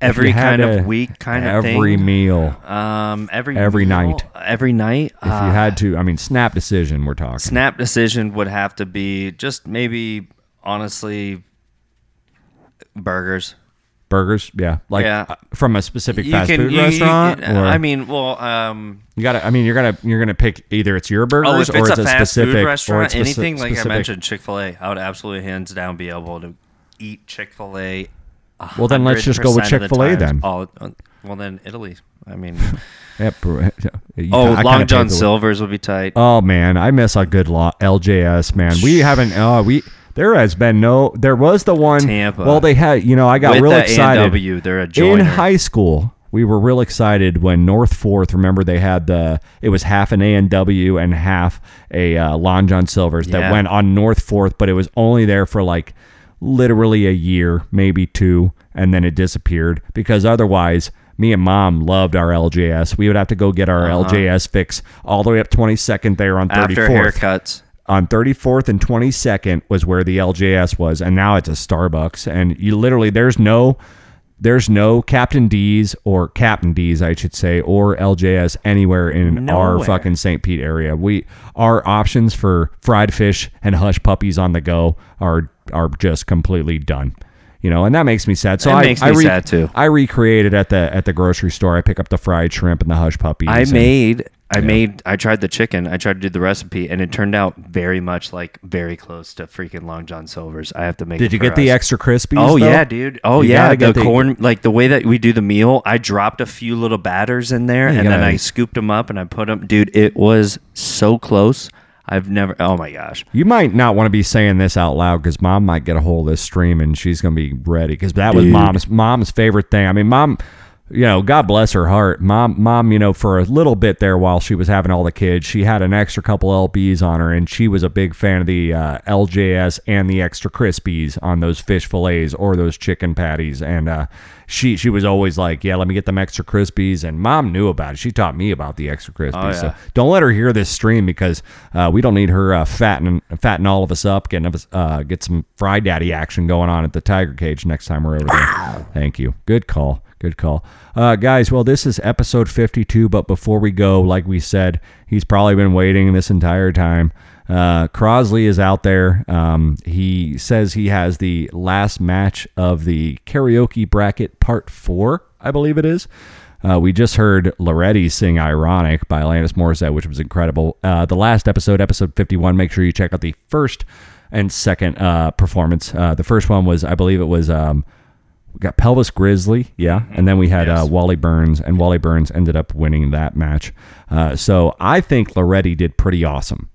every kind of week kind of every meal Um, every Every meal- night. Every night. if you had to i mean snap decision we're talking snap decision would have to be just maybe honestly burgers. burgers yeah like Yeah. uh, from a specific You fast can- food you- restaurant you- or? I mean, well, um, You gotta. I mean, you're gonna you're gonna pick either it's your burgers oh, if or it's it's a fast specific restaurant, it's anything like I mentioned, Chick Fil A, I would absolutely hands down be able to eat Chick Fil A. Well, then let's just go with 100% of the Chick-fil-A times. then. Oh, well then Italy. I mean, Yep. You- oh, kinda Long John Silver's would be tight. Oh man, I miss a good lo- LJS man. We haven't. Oh, we there has been no. There was the one. Tampa. Well, they had. You know, I got With real excited. A&W, they're a in joiner. high school. We were real excited when North Fourth. Remember, they had the. It was half an A and W and half a uh, Long John Silver's that went on North Fourth, but it was only there for like literally a year, maybe two, and then it disappeared because otherwise. Me and mom loved our LJS. We would have to go get our uh-huh. LJS fix all the way up 22nd there on 34th After haircuts. on 34th and 22nd was where the LJS was, and now it's a Starbucks. And you literally there's no there's no Captain D's or Captain D's, I should say, or LJS anywhere in our fucking St. Pete area. We our options for fried fish and hush puppies on the go are are just completely done. You know, and that makes me sad. So It I, makes I me sad, too. I recreated at the at the grocery store. I pick up the fried shrimp and the hush puppies. I and- made I made I tried the chicken. I tried to do the recipe and it turned out very much like very close to freaking Long John Silver's. I have to make Did you get the extra crispies? Oh though? yeah, dude. Oh You yeah, the, the- corn like the way that we do the meal. I dropped a few little batters in there, you and then gotta- I scooped them up and I put them. Dude, it was so close. I've never. Oh my gosh. You might not want to be saying this out loud because mom might get a hold of this stream and she's gonna be ready because that was mom's mom's favorite thing. I mean, mom, you know, God bless her heart. Mom, mom, you know, for a little bit there while she was having all the kids, she had an extra couple lbs on her, and she was a big fan of the uh, LJS and the extra crispies on those fish fillets or those chicken patties, and uh, she she was always like, yeah, let me get them extra crispies, and mom knew about it. She taught me about the extra crispies. So yeah. don't let her hear this stream because uh, we don't need her uh, fattening fatten all of us up, getting us uh, get some fry daddy action going on at the tiger cage next time we're over there. Thank you. Good call. Good call. Uh, guys, well, this is episode 52, but before we go, like we said, he's probably been waiting this entire time. Uh, Crosley is out there. Um, he says he has the last match of the karaoke bracket part four, I believe it is. Uh, we just heard Loretti sing Ironic by Alanis Morissette, which was incredible. Uh, the last episode, episode 51, make sure you check out the first and second uh, performance. Uh, the first one was, I believe it was, um, we got Pelvis Grizzly, yeah. And then we had uh, Wally Burns, and Wally Burns ended up winning that match. Uh, so I think Loretti did pretty awesome.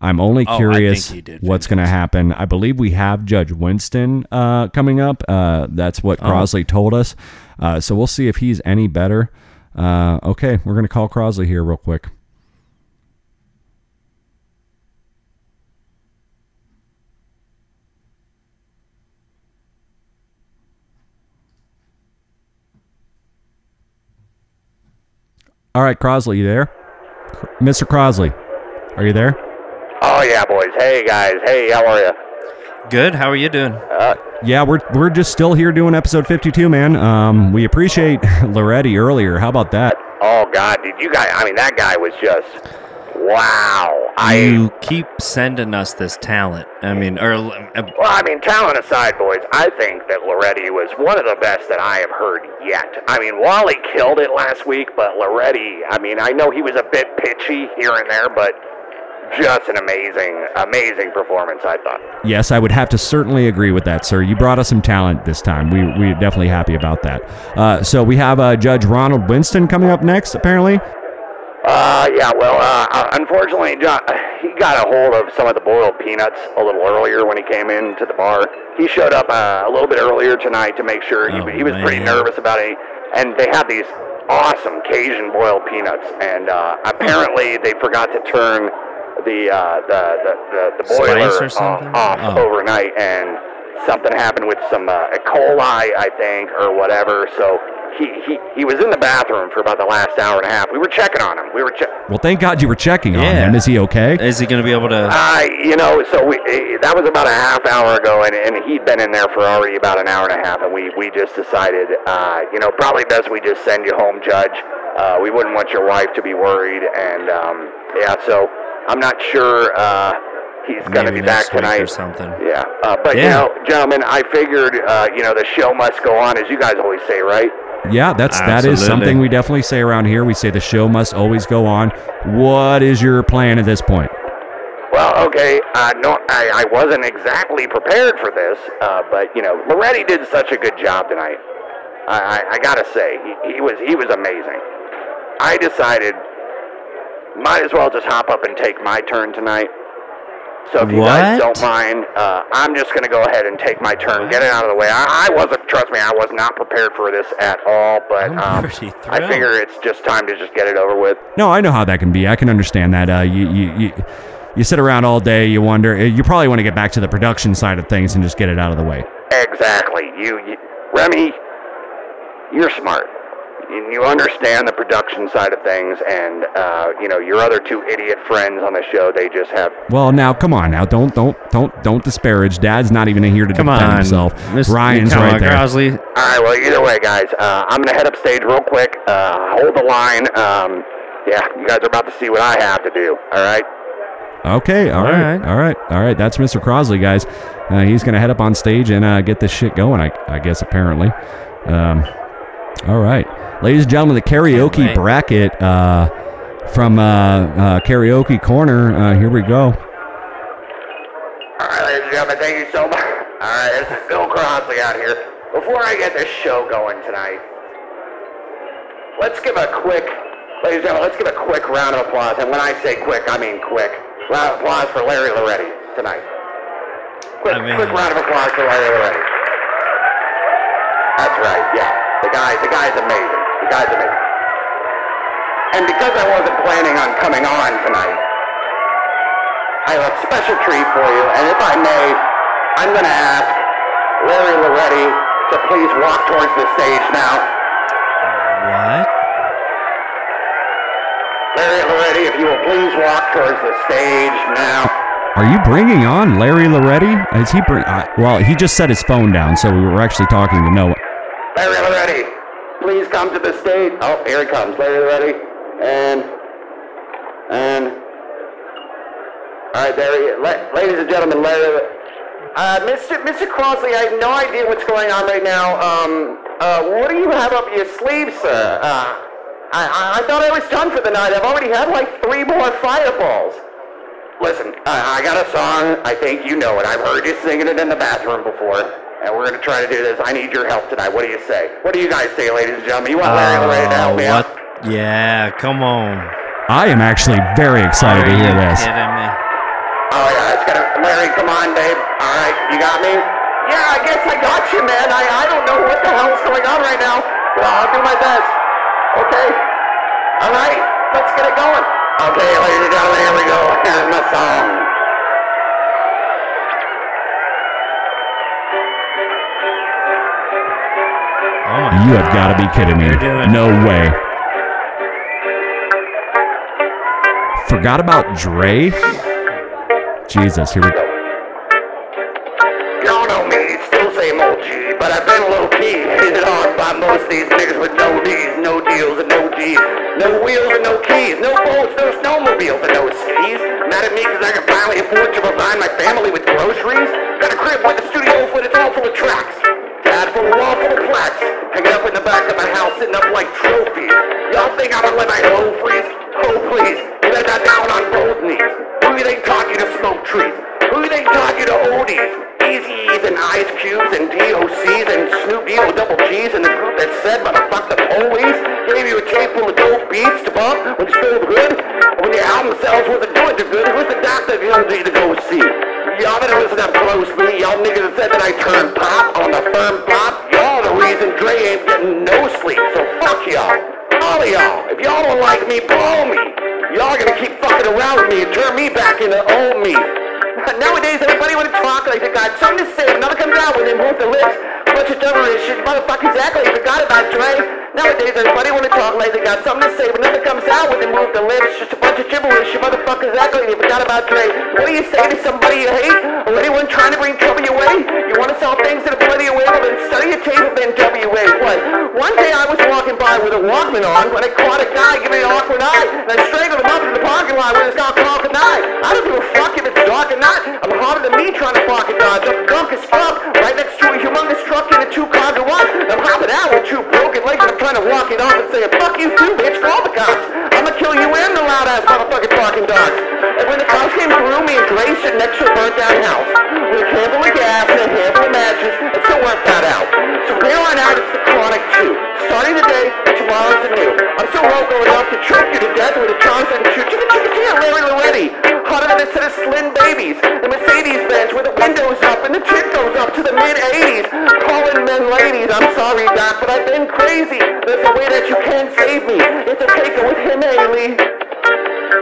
I'm only Oh, curious did what's going to happen. I believe we have Judge Winston uh, coming up. Uh, that's what Oh. Crosley told us. Uh, so we'll see if he's any better. Uh, okay, we're going to call Crosley here real quick. All right, Crosley, you there? Mr. Crosley, are you there? Oh yeah, boys. Hey guys. Hey, how are you? Good. How are you doing? Yeah, we're we're just still here doing episode 52, man. Um, we appreciate Loretti earlier. How about that? Oh God, did you guys? I mean, that guy was just wow. I you keep sending us this talent. I mean, or uh, well, I mean, talent aside, boys, I think that Loretti was one of the best that I have heard yet. I mean, Wally killed it last week, but Loretti, I mean, I know he was a bit pitchy here and there, but just an amazing, amazing performance. I thought. Yes, I would have to certainly agree with that, sir. You brought us some talent this time. We we're definitely happy about that. Uh, so we have uh, Judge Ronald Winston coming up next, apparently. Uh, yeah, well, uh, unfortunately, John, he got a hold of some of the boiled peanuts a little earlier when he came into the bar. He showed up uh, a little bit earlier tonight to make sure. Oh, he, he was pretty nervous about it. And they had these awesome Cajun boiled peanuts, and uh, apparently they forgot to turn the uh, the, the the the boiler or something? uh, off Oh. overnight, and something happened with some uh, E. coli, I think, or whatever. So. He, he, he was in the bathroom for about the last hour and a half. We were checking on him. We were che- Well, thank God you were checking on Yeah. him. Is he okay? is he going to be able to? I, you know, so we eh, that was about a half hour ago, and, and he'd been in there for already about an hour and a half, and we we just decided, uh, you know, probably best we just send you home, Judge. Uh, we wouldn't want your wife to be worried, and um, yeah, so I'm not sure uh, he's going to Maybe be back week tonight or something. Yeah, uh, but you know, gentlemen, I figured, uh, you know, the show must go on, as you guys always say, right? Yeah, that's that is something we definitely say around here. We say the show must always go on. What is your plan at this point? Well, okay, uh, no, I, I wasn't exactly prepared for this, uh, but you know, Moretti did such a good job tonight. I, I, I gotta say, he, he was he was amazing. I decided, might as well just hop up and take my turn tonight. So if you guys don't mind, uh, I'm just gonna go ahead and take my turn, get it out of the way. I, I wasn't, trust me, I was not prepared for this at all. But um, I figure it's just time to just get it over with. No, I know how that can be. I can understand that. Uh, you, you, you, you sit around all day, you wonder. eh, You probably want to get back to the production side of things and just get it out of the way. Exactly. You, you Remy, you're smart. You, you understand the production side of things, and uh, you know your other two idiot friends on the show. They just have Well, now come on, now don't don't don't don't disparage. Dad's not even here to Come defend on, himself. Miss- Ryan's come right on, there. Crosley. All right. Well, either way, guys, uh, I'm gonna head upstage real quick. Uh, hold the line. Um, yeah, you guys are about to see what I have to do. All right. Okay, all All right, right. all right, all right. That's Mr. Crosley, guys. Uh, he's gonna head up on stage and uh, get this shit going. I, I guess apparently. Um, all right, ladies and gentlemen, the karaoke Wait. bracket uh, from uh, uh, karaoke corner. Uh, here we go. All right, ladies and gentlemen, thank you so much. All right, this is Bill Crossley out here. Before I get this show going tonight, let's give a quick, ladies and gentlemen, let's give a quick round of applause. And when I say quick, I mean quick. Round of applause for Larry Loretti tonight. Quick, I mean- quick round of applause for Larry Loretti. That's right, yeah. The guy, the guy's amazing. The guy's amazing. And because I wasn't planning on coming on tonight, I have a special treat for you, and if I may, I'm going to ask Larry Loretti to please walk towards the stage now. What? Larry Loretti, if you will please walk towards the stage now. Are you bringing on Larry Loretti? Is he? Bring, uh, well, he just set his phone down, so we were actually talking to Noah. Larry Loretti, please come to the stage. Oh, here he comes, Larry Loretti. And, and, all right, there he is. La- ladies and gentlemen, Larry. Uh, Mr. Mr. Crossley, I have no idea what's going on right now. Um, uh, what do you have up your sleeve, sir? Uh, I, I, I thought I was done for the night. I've already had like three more fireballs. Listen, I, I got a song. I think you know it. I've heard you singing it in the bathroom before. And we're going to try to do this. I need your help tonight. What do you say? What do you guys say, ladies and gentlemen? You want Larry Loretti to help me Oh, what? out? Yeah, come on. I am actually very excited to Are hear you this. kidding me? Oh, yeah, it's gonna. Larry, come on, babe. All right, you got me? Yeah, I guess I got you, man. I, I don't know what the hell's going on right now, but I'll do my best. Okay? All right, let's get it going. Okay, ladies and gentlemen, here we go. Here's my song. Oh my You have got to be kidding me. No way. Forgot about Dre? Jesus, here we go. Y'all know me, still same old G, but I've been low key. Hated on by most of these niggas with no D's, no deals, and no G's. No wheels and no keys, no boats, no snowmobiles, and no skis. Mad at me because I can finally afford to provide my family with groceries. Got a crib with a studio foot, it's all full of tracks. Wall full of plaques. Hanging up in the back of my house, sitting up like trophies. Y'all think I'm gonna let my hoe freeze? Oh please, let that down on both knees. Who you think taught you to smoke trees? Who you think taught you to ODs? Eazy's and Ice Cubes and DOC's and Snoop D-O double G's and the group that said motherfuck the police gave you a tape full of dope beats to bump when you spilled good when your album sales wasn't doing too good who's the doctor you don't need to go see y'all better listen up closely y'all niggas that said that I turned pop on the firm pop y'all the reason Dre ain't getting no sleep so fuck y'all all of y'all if y'all don't like me blow me y'all gonna keep fucking around with me and turn me back into old me Nowadays, everybody want to talk like they got something to say. Another comes out when they move their lips. Bunch of gibberish. shit. Motherfucker, exactly. You forgot about Dre. Nowadays, everybody want to talk like they got something to say. But nothing comes out when they move their lips. Just a bunch of gibberish. You motherfucker, exactly. You forgot about Dre. What do you say to somebody you hate? Or anyone trying to bring trouble your way? You want to sell things that are plenty away? Well, then study your tape and WA. What? One day I was walking by with a Walkman on when I caught a guy giving an awkward eye. And I strangled him up in the parking lot with his car clocking eye. I don't give a fuck if it's dark or not. I'm harder than me trying to pocket dodge. I'm drunk as fuck. Right next to a humongous truck in a two-car garage. I'm hopping out with two broken legs. Trying to walk it off and say, fuck you too, bitch. Call the cops. I'm gonna kill you and the loud-ass motherfucking talking dogs. And when the cops came through, me and Dre sitting next to a burnt-down house. With a handful of gas and a handful of matches. It still worked that out. So here on out, it's the Chronic 2. Starting today, tomorrow's the new. I'm so loco enough to choke you to death with a Johnson shoot. Chicka chicka chicka, Larry Loretti. Hotter than a set of slim babies. The Mercedes Benz with the windows up and the tit goes up to the mid 80s. Calling men ladies. I'm sorry, Doc, but I've been crazy. There's a way that you can save me. It's a taker with him, Haley.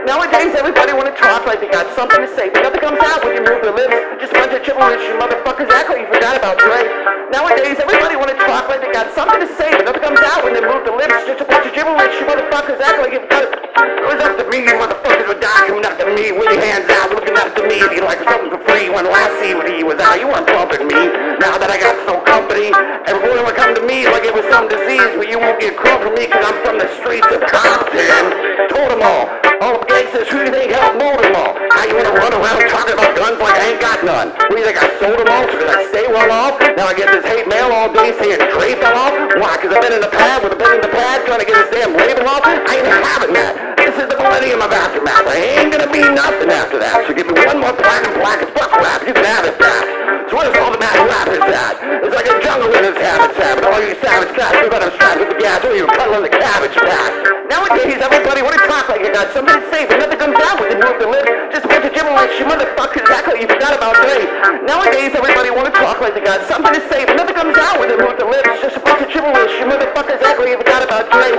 Nowadays, everybody wanna talk like they got something to say, but nothing comes out when you move their lips. Just a bunch of gibberish, you motherfuckers act like you forgot about Dre. Nowadays, everybody wanna talk like they got something to say, but nothing comes out when they move their lips. Just a bunch of gibberish, you motherfuckers act like you forgot. It was up to me, you motherfuckers were dying, coming up to me with your hands out, looking up to me, you like something for free. When last CBD was out, you weren't bumping me. Now that I got so company, everyone will come to me like it was some disease, but you won't get crumb from me, cause I'm from the streets of Compton. Told them all. All the gangsters, who do you think helped mold them all? How you wanna run around talking about guns like I ain't got none? What do you think I sold them so that I stay well off? Now I get this hate mail all day saying Dre fell off? Why? Cause I've been in the pad with a pen in the pad trying to get this damn label off? I ain't having that. This is the millennium of aftermath. I ain't gonna be nothing after that. So give me one more platinum plaque and fuck rap. You can have it back. So where's all the mad rappers at? It's like a jungle in its habitat. But all you savage cats, you better strapped with the gas or you're cuddling the cabbage patch. Nowadays, everybody wanna talk like you got something to say, but nothing comes out when they move their lips. Just a bunch of gibberish, you motherfuckers act like you forgot about Dre. Nowadays, everybody wanna talk like they got something to say, but nothing comes out when they move their lips. Just a bunch of gibberish, you motherfuckers act like you forgot about Dre.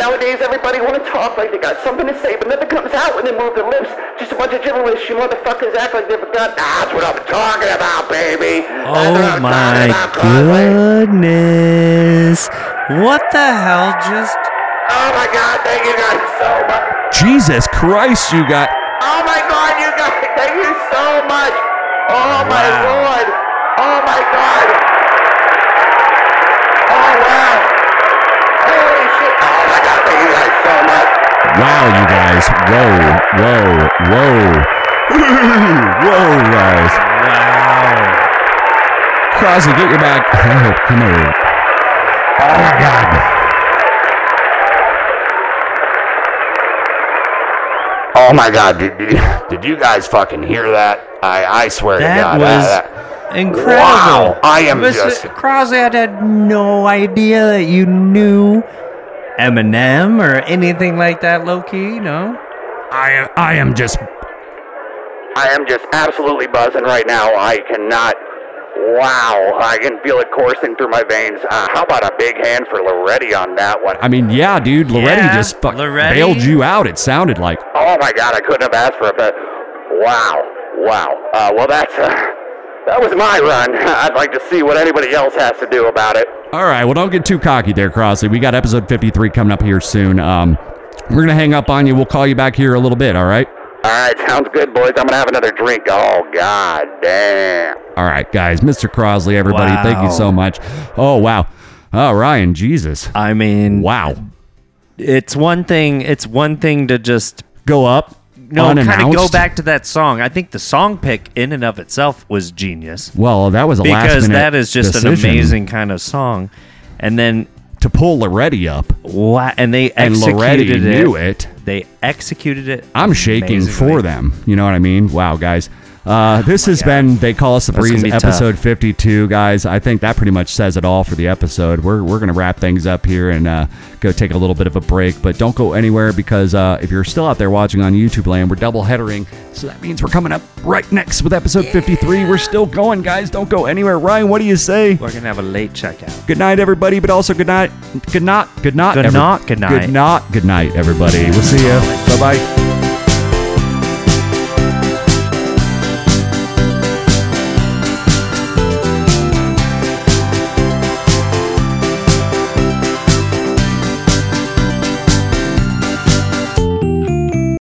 Nowadays, everybody wanna talk like they got something to say, but nothing comes out when they move their lips. Just a bunch of gibberish, you motherfuckers act like they forgot. Ah, that's what I'm talking about, baby. That's Oh my talking about, Conway. goodness. What the hell just. Oh my god, thank you guys so much. Jesus Christ, you got. Oh my god, you guys, thank you so much. Oh my lord. Oh my god. Wow, you guys. Whoa, whoa, whoa. whoa, guys. Wow. Crosby, get your back. Oh, come here. Oh my God. Oh my god, did, did, did you guys fucking hear that? I, I swear to That God. was that- incredible. Wow, I am Mr. just- Crosby, I had no idea that you knew Eminem or anything like that, low key. No. I, I am just. I am just absolutely buzzing right now. I cannot. Wow, I can feel it coursing through my veins. Uh, how about a big hand for Loretti on that one? I mean, yeah, dude. Loretti Yeah, just fuck, Loretti. bailed you out. It sounded like. Oh my God, I couldn't have asked for a better. Wow, wow. Uh, well, that's uh, that was my run. I'd like to see what anybody else has to do about it. All right, well, don't get too cocky there, Crossley. We got episode 53 coming up here soon. Um, we're going to hang up on you. We'll call you back here a little bit, all right? All right, sounds good, boys. I'm gonna have another drink. Oh God, damn. All right, guys. Mr. Crosley, everybody, thank you so much. Oh, wow. Oh, Ryan, Jesus. I mean, Wow. it's one thing. It's one thing to just Go up. No kind of go back to that song. I think the song pick in and of itself was genius Well, that was a last because that is just decision an amazing kind of song. And then to pull Loretti up, and they and Loretti it. knew it. They executed it. I'm shaking amazingly. for them. You know what I mean? Wow, guys. Uh, this has been They Call Us the Breeze, be episode 52, guys. I think that pretty much says it all for the episode. We're, we're going to wrap things up here and uh, go take a little bit of a break, but don't go anywhere because uh, if you're still out there watching on YouTube land, we're double headering. So that means we're coming up right next with episode 53. We're still going, guys. Don't go anywhere. Ryan, what do you say? We're gonna have a late checkout. Good night, everybody, but also good night. Good night. Good night. Good every- night, good night. Good night. Good night, everybody. We'll see you. Bye bye.